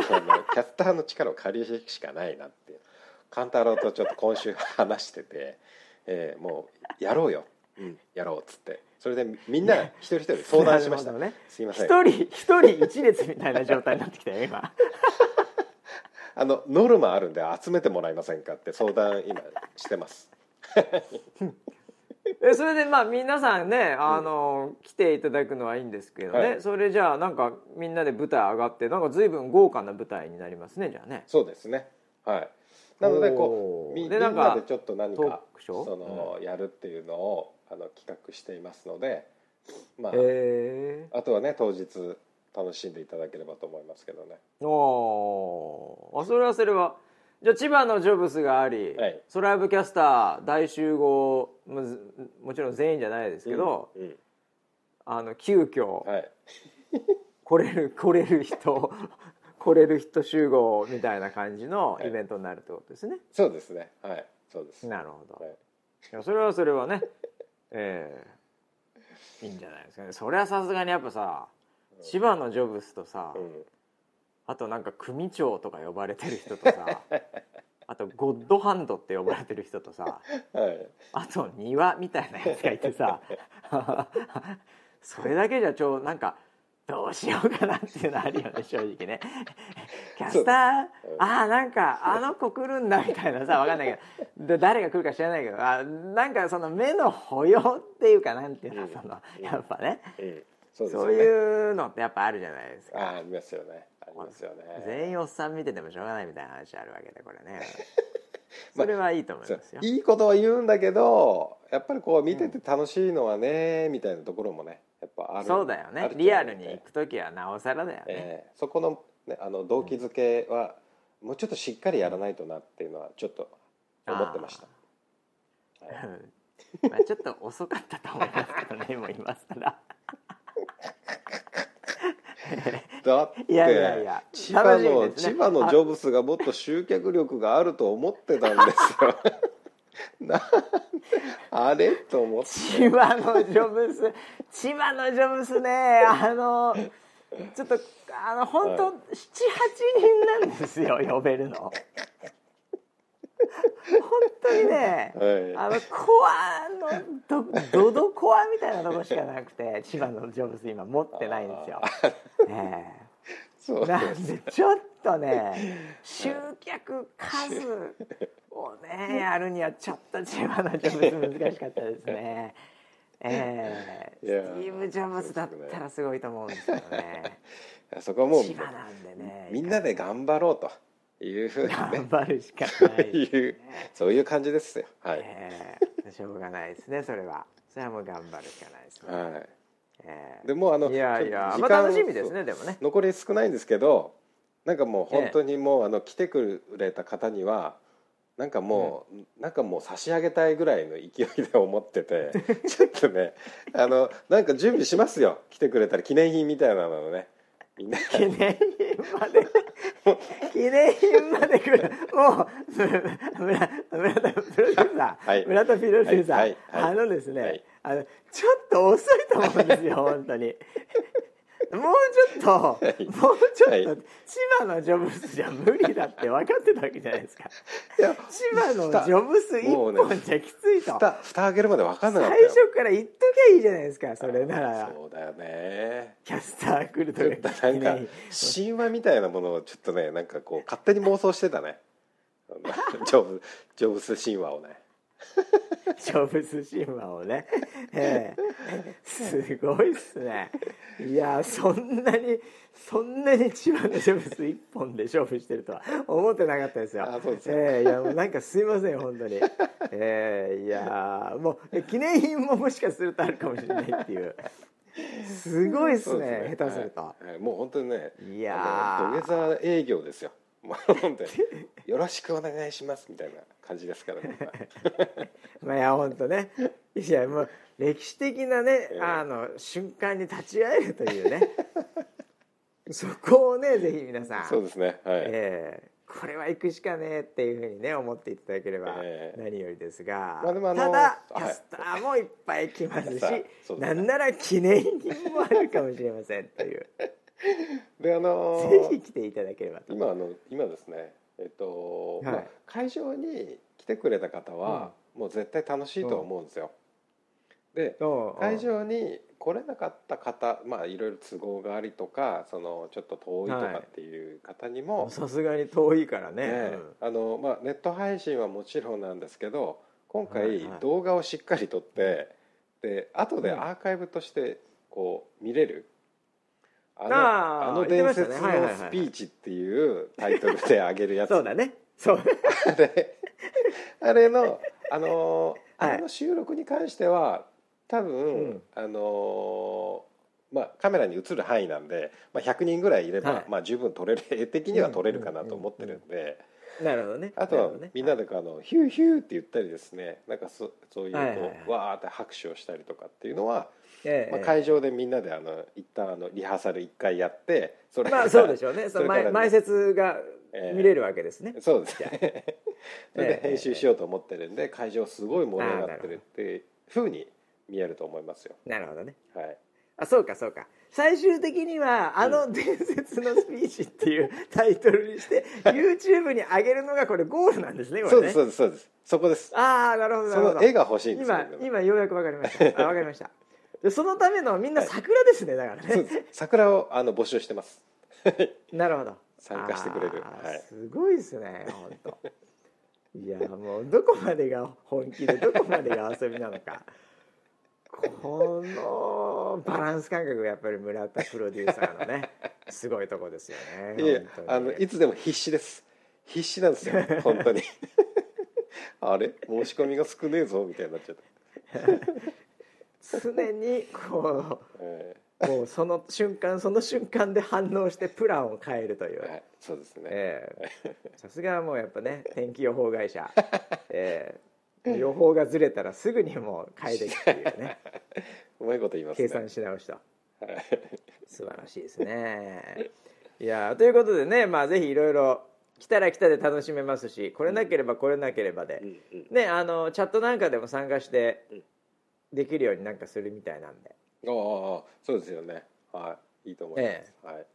[SPEAKER 2] あのキャスターの力を借りるしかないなって勘太郎とちょっと今週話してて、えーもうやろうよ、うん、やろうっつって。それでみんな一人一人相談しました、
[SPEAKER 1] ね。
[SPEAKER 2] すいません。
[SPEAKER 1] 一人一人一列みたいな状態になってきたよ今。
[SPEAKER 2] あのノルマあるんで集めてもらえませんかって相談今してます
[SPEAKER 1] えそれでまあ皆さんねあの、来ていただくのはいいんですけどね、
[SPEAKER 2] はい。
[SPEAKER 1] それじゃあなんかみんなで舞台上がってなんか随分豪華な舞台になりますねじゃあね。
[SPEAKER 2] そうですね。はい。なのでこうみみん
[SPEAKER 1] でなんか
[SPEAKER 2] なでちょっと何
[SPEAKER 1] トー
[SPEAKER 2] か
[SPEAKER 1] クショー？
[SPEAKER 2] その、やるっていうのをあの企画していますのでまあ、あとはね当日楽しんでいただければと思いますけどね。
[SPEAKER 1] おー。あそれはそれはじゃあ千葉のジョブスがあり、
[SPEAKER 2] はい。
[SPEAKER 1] ソライブキャスター大集合もずもちろん全員じゃないですけど、
[SPEAKER 2] うん
[SPEAKER 1] あの急遽
[SPEAKER 2] はい。
[SPEAKER 1] 来れる来れる人来れる人集合みたいな感じのイベントになるってことですね、
[SPEAKER 2] そうですね。はい。そうです。
[SPEAKER 1] なるほど、
[SPEAKER 2] はい。
[SPEAKER 1] いやそれはそれはね ええいいんじゃないですかね。それはさすがにやっぱさ千葉のジョブスとさ、
[SPEAKER 2] うん
[SPEAKER 1] あとなんか組長とか呼ばれてる人とさ あとゴッドハンドって呼ばれてる人とさ
[SPEAKER 2] はい。
[SPEAKER 1] あと庭みたいなやつがいてさそれだけじゃちょなんかどうしようかなっていうのあるよね正直ね。キャスター？
[SPEAKER 2] う。ん。
[SPEAKER 1] ああなんかあの子来るんだみたいなさ分かんないけど。で誰が来るか知らないけどあなんかその目の保養っていうかなんていうの
[SPEAKER 2] うん。
[SPEAKER 1] そのやっぱね。
[SPEAKER 2] うんそう
[SPEAKER 1] そういうのってやっぱあるじゃないですか。
[SPEAKER 2] あありますよね。ありますよね。
[SPEAKER 1] 全員おっさん見ててもしょうがないみたいな話あるわけでこれね。
[SPEAKER 2] まあ
[SPEAKER 1] それはいいと思いますよ、
[SPEAKER 2] いいことは言うんだけどやっぱりこう見てて楽しいのはねみたいなところもねやっぱある
[SPEAKER 1] そうだよね。リアルに行く時はなおさらだよね、
[SPEAKER 2] ええ。そこの,、ね、あの動機づけはもうちょっとしっかりやらないとなっていうのはちょっと思ってました。
[SPEAKER 1] まあちょっと遅かったと思いますけどねもう今更
[SPEAKER 2] だって
[SPEAKER 1] いやいやいや
[SPEAKER 2] 千葉の、
[SPEAKER 1] ね。
[SPEAKER 2] 千葉のジョブスがもっと集客力があると思ってたんですよ。なあれと思って。
[SPEAKER 1] 千葉のジョブス千葉のジョブスねあのちょっとあの本当
[SPEAKER 2] は
[SPEAKER 1] 78人なんですよ呼べるの本当にね
[SPEAKER 2] はい。
[SPEAKER 1] あのコアのどドドコアみたいなとこしかなくて 千葉のジョブス今持ってないんですよ。え。
[SPEAKER 2] そう
[SPEAKER 1] えなんでちょっとね集客数をねやるにはちょっと千葉のジョブス難しかったですね。ええ。
[SPEAKER 2] いや
[SPEAKER 1] スティーブ・ジョブスだったらすごいと思うんですけどね。
[SPEAKER 2] そこはもう
[SPEAKER 1] 千葉なんでね
[SPEAKER 2] みんなで頑張ろうというふうに
[SPEAKER 1] 頑
[SPEAKER 2] ね
[SPEAKER 1] 張るしか
[SPEAKER 2] そう
[SPEAKER 1] ないね。
[SPEAKER 2] いうそういう感じですよ。はい、
[SPEAKER 1] ええしょうがないですねそれは。それはもう頑張るしかないですね、
[SPEAKER 2] は
[SPEAKER 1] え
[SPEAKER 2] い、でもうあの
[SPEAKER 1] えいやいやまあ楽しみですねでもね。
[SPEAKER 2] 残り少ないんですけどなんかもう本当にもうあの来てくれた方にはなんかもう、なんかもう差し上げたいぐらいの勢いで思っててちょっとねあのなんか準備しますよ来てくれたら記念品みたいなのをねみんな
[SPEAKER 1] 記念品まで記念品まで来る。もう村村田プロデューサー、
[SPEAKER 2] はい。
[SPEAKER 1] 村田プロデューサー、
[SPEAKER 2] はい。はい。
[SPEAKER 1] あのですね、
[SPEAKER 2] はい
[SPEAKER 1] あのちょっと遅いと思うんですよ本当に。もうちょっと、
[SPEAKER 2] い。
[SPEAKER 1] もうちょっと、
[SPEAKER 2] はい。
[SPEAKER 1] 千葉のジョブスじゃ無理だって分かってたわけじゃないですか。
[SPEAKER 2] いや
[SPEAKER 1] 千葉のジョブス一本じゃきついと。
[SPEAKER 2] 蓋蓋開けるまで分かんなかった
[SPEAKER 1] 最
[SPEAKER 2] よ
[SPEAKER 1] 初から言っときゃいいじゃないですかそれなら。
[SPEAKER 2] そうだよね。
[SPEAKER 1] キャスター来ると
[SPEAKER 2] ちょっとなんか神話みたいなものをちょっとねなんかこう勝手に妄想してたね。ジョブジョブス神話をね
[SPEAKER 1] ジョブス神話をね、ええ。すごいっすね。いやそんなにそんなに千葉のジョブス一本で勝負してるとは思ってなかったですよ。
[SPEAKER 2] あそうですか
[SPEAKER 1] ええ。いやもうなんかすいません本当に。ええ。いやもう記念品ももしかするとあるかもしれないっていう。すごいっすね
[SPEAKER 2] です
[SPEAKER 1] 下手すると、
[SPEAKER 2] はい。はい。もう本当にね
[SPEAKER 1] いや
[SPEAKER 2] 土下座営業ですよ。によろしくお願いしますみたいな感じですからね
[SPEAKER 1] まあいや本当ね。いやもう歴史的なね、あの瞬間に立ち会えるというね。そこをねぜひ皆さん、
[SPEAKER 2] そうですね。はい、
[SPEAKER 1] えーこれは行くしかねえっていうふうにね思っていただければ
[SPEAKER 2] ええ。
[SPEAKER 1] 何よりですが、
[SPEAKER 2] まあでもあの
[SPEAKER 1] ただ
[SPEAKER 2] はい。
[SPEAKER 1] キャスターもいっぱい来ますし、
[SPEAKER 2] そうですね。
[SPEAKER 1] なんなら記念品もあるかもしれませんという。
[SPEAKER 2] であのー
[SPEAKER 1] ぜひ来ていただければと。
[SPEAKER 2] 今あの今ですねえっと、
[SPEAKER 1] はい。
[SPEAKER 2] まあ、会場に来てくれた方は、もう絶対楽しいと思うんですよ。で会場に来れなかった方まあいろいろ都合がありとかそのちょっと遠いとかっていう方にも、
[SPEAKER 1] さすがに遠いからね。
[SPEAKER 2] ねあのまあ、ネット配信はもちろんなんですけど今
[SPEAKER 1] はい
[SPEAKER 2] 回
[SPEAKER 1] はい。
[SPEAKER 2] 動画をしっかり撮って、で後で
[SPEAKER 1] うん。
[SPEAKER 2] アーカイブとしてこう見れる、あの
[SPEAKER 1] あ
[SPEAKER 2] の伝説のスピーチっていうタイトルであげるやつ。
[SPEAKER 1] そうだね。そう。
[SPEAKER 2] あれあれのあのあれの収録に関しては多分、
[SPEAKER 1] うん。
[SPEAKER 2] あのーまあ、カメラに映る範囲なんで、まあ、100人ぐらいいれば、
[SPEAKER 1] はい。
[SPEAKER 2] まあ、十分撮れる絵的には撮れるかなと思ってるんで。
[SPEAKER 1] なるほどね。
[SPEAKER 2] あとはみんなであのヒューヒューって言ったりですねなんかそそういうこう、
[SPEAKER 1] はいはいはい。
[SPEAKER 2] わーって拍手をしたりとかっていうのは、
[SPEAKER 1] ええ
[SPEAKER 2] まあ、会場でみんなであの一旦あのリハーサル一回やってそれ
[SPEAKER 1] まあそうでしょうね。その前前説が
[SPEAKER 2] ええ。
[SPEAKER 1] 見れるわけですね、
[SPEAKER 2] そうです。ね それで
[SPEAKER 1] ええ
[SPEAKER 2] 編集しようと思ってるんで会場すごい盛り上がってるっていうふうに見えると思いますよ。
[SPEAKER 1] なるほど。ね。
[SPEAKER 2] はい。
[SPEAKER 1] あそうかそうか。最終的にはあの伝説のスピーチっていうタイトルにして YouTube に上げるのがこれゴールなんですね これね。
[SPEAKER 2] そうですそうですそうです。そこです。あ
[SPEAKER 1] ああなるほどな
[SPEAKER 2] そ
[SPEAKER 1] るほど。
[SPEAKER 2] の絵が欲しいんですよ
[SPEAKER 1] 今今ようやくわかりました。あわかりましたでそのためのみんな桜ですねだからね。
[SPEAKER 2] 桜をあの募集してます。
[SPEAKER 1] なるほど。
[SPEAKER 2] 参加してくれる。はい。
[SPEAKER 1] すごいですね本当いやもうどこまでが本気でどこまでが遊びなのか。このバランス感覚がやっぱり村田プロデューサーのねすごいとこですよね
[SPEAKER 2] いえ
[SPEAKER 1] 本当に。
[SPEAKER 2] あのいつでも必死です。必死なんですよ 本当に。あれ？申し込みが少ねえぞみたいになっちゃって、
[SPEAKER 1] 常にこ
[SPEAKER 2] え
[SPEAKER 1] うもうその瞬間その瞬間で反応してプランを変えるという。
[SPEAKER 2] ーはい、そうですね、
[SPEAKER 1] ええ。さすがもうやっぱね 天気予報会社、ええ。予報がずれたらすぐにもう変えていくっていうね。
[SPEAKER 2] うまいこと言いますね。
[SPEAKER 1] 計算し直しと。
[SPEAKER 2] はい。
[SPEAKER 1] 素晴らしいですね。いやということでねまあぜひいろいろ来たら来たで楽しめますし来れなければ来れなければで、
[SPEAKER 2] うんうん。
[SPEAKER 1] ねあのチャットなんかでも参加して
[SPEAKER 2] うん
[SPEAKER 1] できるようになんかするみたいなんで。
[SPEAKER 2] ああそうですよね。はいいいと思います、はい。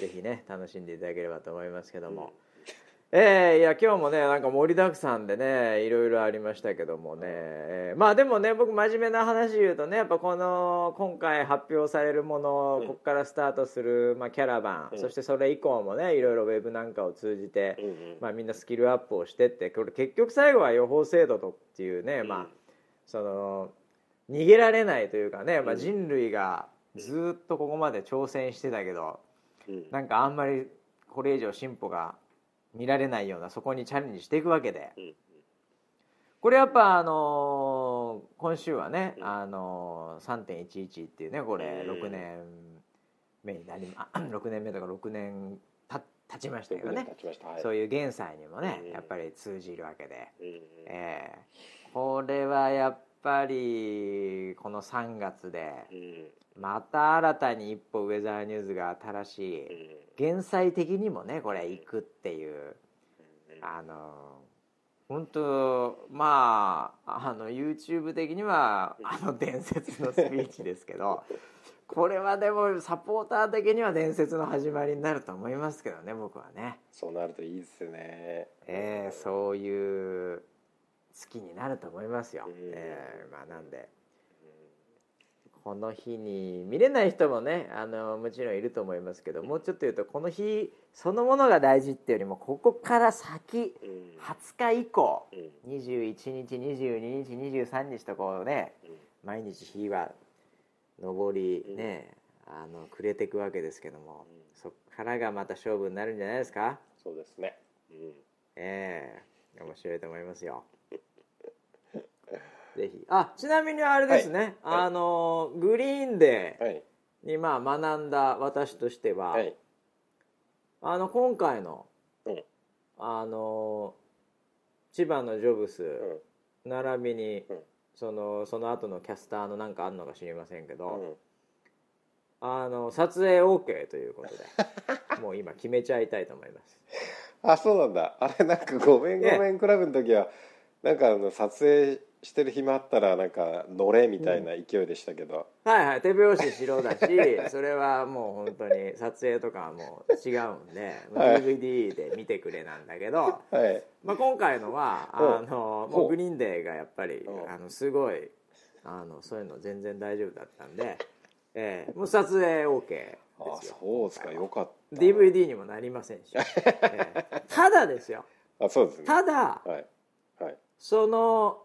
[SPEAKER 1] ぜひね楽しんでいただければと思いますけども、えーいや今日もねなんか盛りだくさんでねいろいろありましたけどもね、えーまあでもね僕真面目な話言うとねやっぱこの今回発表されるもの、
[SPEAKER 2] うん。
[SPEAKER 1] ここからスタートする、まあ、キャラバン、
[SPEAKER 2] うん。
[SPEAKER 1] そしてそれ以降もねいろいろウェブなんかを通じて、
[SPEAKER 2] うんうん。
[SPEAKER 1] まあ、みんなスキルアップをしてってこれ結局最後は予報精度とっていうね、
[SPEAKER 2] うん。
[SPEAKER 1] まあその逃げられないというかね、まあ、
[SPEAKER 2] うん
[SPEAKER 1] 人類がずっとここまで挑戦してたけど、
[SPEAKER 2] うん。
[SPEAKER 1] なんかあんまりこれ以上進歩が見られないようなそこにチャレンジしていくわけで。
[SPEAKER 2] うん。
[SPEAKER 1] これやっぱあのー今週はね、
[SPEAKER 2] うん。
[SPEAKER 1] あのー3.11っていうねこれ
[SPEAKER 2] うん。
[SPEAKER 1] 6年目になりま 6年目とか6年た経ちましたけどね
[SPEAKER 2] はい。
[SPEAKER 1] そういう減災にもね
[SPEAKER 2] うん。
[SPEAKER 1] やっぱり通じるわけで、えーこれはやっぱりこの3月で
[SPEAKER 2] うん。
[SPEAKER 1] また新たに一歩ウェザーニューズが新しい、
[SPEAKER 2] うん。
[SPEAKER 1] 減災的にもねこれ行くっていう
[SPEAKER 2] うん。
[SPEAKER 1] あの本当まああの YouTube 的にはあの伝説のスピーチですけど これはでもサポーター的には伝説の始まりになると思いますけどね僕はね、
[SPEAKER 2] そうなるといいですよね。
[SPEAKER 1] えーそういう月になると思いますよ、
[SPEAKER 2] うん。
[SPEAKER 1] えーまあなんで。この日に見れない人もねあのもちろんいると思いますけどもうちょっと言うとこの日そのものが大事っていうよりもここから先
[SPEAKER 2] うん。うん
[SPEAKER 1] 20日以降
[SPEAKER 2] うん。
[SPEAKER 1] 21日22日23日とこうね
[SPEAKER 2] うん。
[SPEAKER 1] 毎日日は昇りね、あの暮れていくわけですけども、
[SPEAKER 2] うん。
[SPEAKER 1] そっからがまた勝負になるんじゃないですか？
[SPEAKER 2] そうですね。うん。
[SPEAKER 1] ええ面白いと思いますよぜひ。あちなみにあれですね、
[SPEAKER 2] はい。
[SPEAKER 1] あのグリーンデ
[SPEAKER 2] はい。
[SPEAKER 1] ーにまあ学んだ私としては、
[SPEAKER 2] はい。
[SPEAKER 1] あの今回の、
[SPEAKER 2] うん。
[SPEAKER 1] あの千葉のジョブス、
[SPEAKER 2] うん。
[SPEAKER 1] 並びに、
[SPEAKER 2] うん。
[SPEAKER 1] そのその後のキャスターのなんかあるのか知りませんけど、
[SPEAKER 2] うん。
[SPEAKER 1] あの撮影 OK ということで もう今決めちゃいたいと思います。
[SPEAKER 2] あそうなんだ。あれなんか「ごめんごめん。クラブ」の時はなんかあの撮影してる暇あったらなんか乗れみたいな勢いでしたけど、
[SPEAKER 1] はいはい。手拍子白だし それはもう本当に撮影とかはもう違うんで、まあ
[SPEAKER 2] はい。
[SPEAKER 1] DVD で見てくれなんだけど、
[SPEAKER 2] はい。
[SPEAKER 1] まあ、今回のは
[SPEAKER 2] うん。
[SPEAKER 1] あのもうグリーンデーがやっぱり
[SPEAKER 2] う。ん
[SPEAKER 1] あのすごいあのそういうの全然大丈夫だったんで、えーもう撮影 OK で
[SPEAKER 2] あ
[SPEAKER 1] すよ。
[SPEAKER 2] そうですか。よかった。
[SPEAKER 1] DVD にもなりませんし、えーただですよ。
[SPEAKER 2] あそうですね。
[SPEAKER 1] ただ
[SPEAKER 2] はい。はい。
[SPEAKER 1] その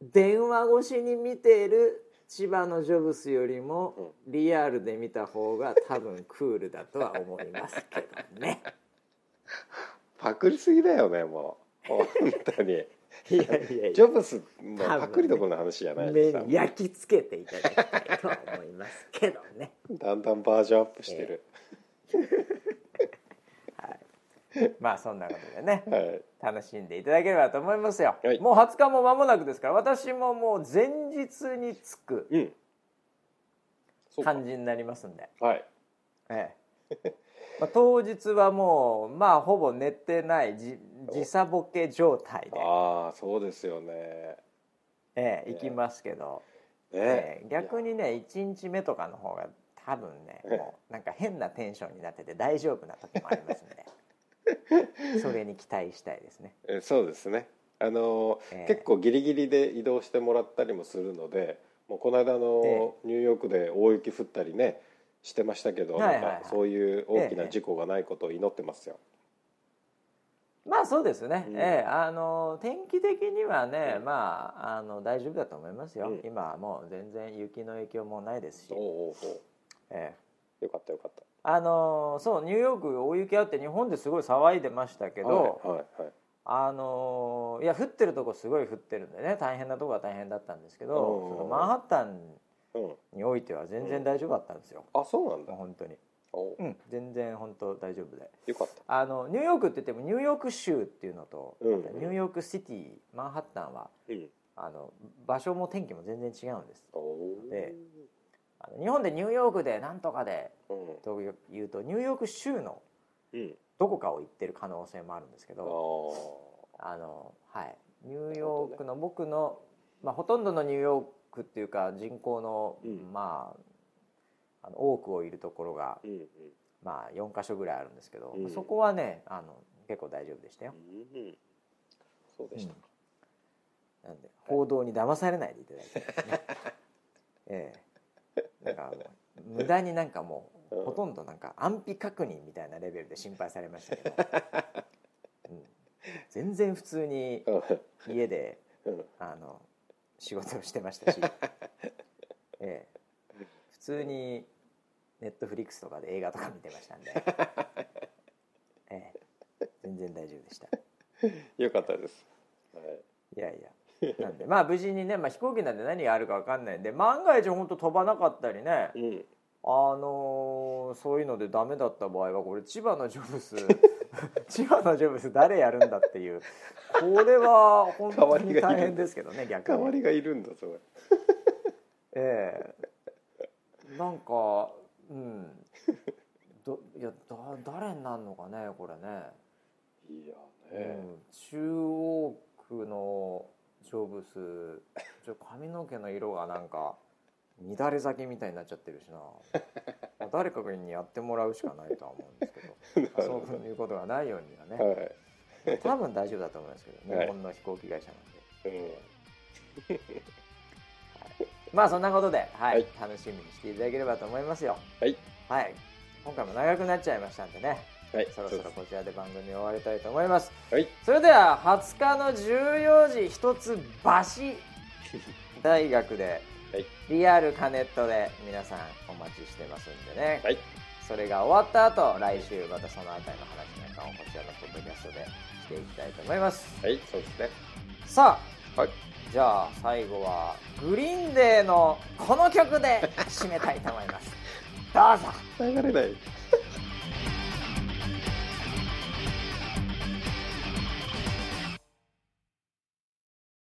[SPEAKER 1] 電話越しに見ている千葉のジョブスよりもリアルで見た方が多分クールだとは思いますけどね。
[SPEAKER 2] パクりすぎだよねもう。本当に。
[SPEAKER 1] いやいやい
[SPEAKER 2] ジョブスもう
[SPEAKER 1] 多分ね
[SPEAKER 2] パクリどころの話じゃないです
[SPEAKER 1] に焼き付けていただきたいとは思いますけどね。
[SPEAKER 2] だんだんバージョンアップしてる、
[SPEAKER 1] まあそんなことでね
[SPEAKER 2] はい。
[SPEAKER 1] 楽しんでいただければと思いますよ、
[SPEAKER 2] はい。
[SPEAKER 1] もう20日も間もなくですから私ももう前日に着く感じになりますんで。
[SPEAKER 2] はい。
[SPEAKER 1] ええ。まあ、当日はもうまあほぼ寝てないじ時差ボケ状態で、
[SPEAKER 2] ああそうですよね。
[SPEAKER 1] ええ行きますけど、
[SPEAKER 2] ね、
[SPEAKER 1] え。え逆にね1日目とかの方が多分ね
[SPEAKER 2] ええ。
[SPEAKER 1] もうなんか変なテンションになってて大丈夫な時もありますんで それに期待したいですね。
[SPEAKER 2] えそうですね。あの、
[SPEAKER 1] ええ。
[SPEAKER 2] 結構ギリギリで移動してもらったりもするのでもうこの間の、
[SPEAKER 1] え
[SPEAKER 2] ニューヨークで大雪降ったりねしてましたけど、なんかそういう大きな事故がないことを祈ってますよ、
[SPEAKER 1] まあそうですね、
[SPEAKER 2] うん。
[SPEAKER 1] ええ。あの天気的にはね、
[SPEAKER 2] うん。
[SPEAKER 1] まああの大丈夫だと思いますよ、
[SPEAKER 2] うん。
[SPEAKER 1] 今はもう全然雪の影響もないですし。
[SPEAKER 2] お、
[SPEAKER 1] ええ。
[SPEAKER 2] よかったよかった
[SPEAKER 1] あのそうニューヨーク大雪あって日本ですごい騒いでましたけど、
[SPEAKER 2] はいはいはい。
[SPEAKER 1] あのいや降ってるとこすごい降ってるんでね。大変なとこは大変だったんですけど、
[SPEAKER 2] うん。
[SPEAKER 1] そのマンハッタン
[SPEAKER 2] うん
[SPEAKER 1] においては全然大丈夫だったんですよ、
[SPEAKER 2] あそうなんだ。
[SPEAKER 1] 本当に、
[SPEAKER 2] おう。
[SPEAKER 1] うん、全然本当大丈夫で。
[SPEAKER 2] よかった。
[SPEAKER 1] あのニューヨークって言ってもニューヨーク州っていうのと、
[SPEAKER 2] うん。
[SPEAKER 1] またニューヨークシティマンハッタンは
[SPEAKER 2] うん。
[SPEAKER 1] あの場所も天気も全然違うんです。で日本でニューヨークでなんとかで
[SPEAKER 2] うん。
[SPEAKER 1] というとニューヨーク州の
[SPEAKER 2] うん。
[SPEAKER 1] どこかを行ってる可能性もあるんですけ
[SPEAKER 2] あ
[SPEAKER 1] ど
[SPEAKER 2] ー。
[SPEAKER 1] あのはい。ニューヨークの僕の、まあ、ほとんどのニューヨークっていうか人口の、
[SPEAKER 2] うん。
[SPEAKER 1] まああの多くをいるところが、まあ、4か所ぐらいあるんですけど、
[SPEAKER 2] うん。
[SPEAKER 1] そこはねあの結構大丈夫でしたよ、
[SPEAKER 2] うんそうでした。か、
[SPEAKER 1] なんで報道に騙されないでいただいて。ですねええなんか無駄になんかもう、
[SPEAKER 2] うん
[SPEAKER 1] ほとんどなんか安否確認みたいなレベルで心配されましたけど、うん、全然普通に
[SPEAKER 2] うん
[SPEAKER 1] 家で
[SPEAKER 2] うん
[SPEAKER 1] あの仕事をしてましたし、ええ、普通にネットフリックスとかで映画とか見てましたんで、ええ、全然大丈夫でした。
[SPEAKER 2] よかったです、はい
[SPEAKER 1] いやいやなんでまあ無事にね、まあ、飛行機なんで何があるか分かんないんで万が一本当飛ばなかったりね
[SPEAKER 2] うん。
[SPEAKER 1] あのーそういうのでダメだった場合はこれ千葉のジョブス 千葉のジョブス誰やるんだっていう。これは本当に大変ですけどね逆に。
[SPEAKER 2] 代わりがいるんだそれ。
[SPEAKER 1] ええ。なんかうん。どいやだ誰になるのかねこれね、
[SPEAKER 2] いや
[SPEAKER 1] う
[SPEAKER 2] ね、
[SPEAKER 1] ん、中央区のジョブスちょ髪の毛の色がなんか乱れ咲きみたいになっちゃってるしな。誰かにやってもらうしかないとは思うんですけ ど。そういうことがないようにはね。
[SPEAKER 2] はい。
[SPEAKER 1] 多分大丈夫だと思いますけど
[SPEAKER 2] はい。
[SPEAKER 1] 日本の飛行機会社なんで、
[SPEAKER 2] うん。
[SPEAKER 1] まあそんなことで、はい。
[SPEAKER 2] はい。
[SPEAKER 1] 楽しみにしていただければと思いますよ。
[SPEAKER 2] はい。
[SPEAKER 1] はい。今回も長くなっちゃいましたんでね
[SPEAKER 2] はい
[SPEAKER 1] そろそろこちらで番組終わりたいと思います。
[SPEAKER 2] はい。
[SPEAKER 1] それでは20日の14時一つ橋大学で
[SPEAKER 2] はい。
[SPEAKER 1] リアルカネットで皆さんお待ちしてますんでね、
[SPEAKER 2] はい。
[SPEAKER 1] それが終わった後来週またそのあたりの話なんかをこちらのポッドキャストでしていきたいと思います。
[SPEAKER 2] はいそうですね。
[SPEAKER 1] さあ、
[SPEAKER 2] はい。
[SPEAKER 1] じゃあ最後はグリーンデーのこの曲で締めたいと思います。どうぞ。
[SPEAKER 2] 流れない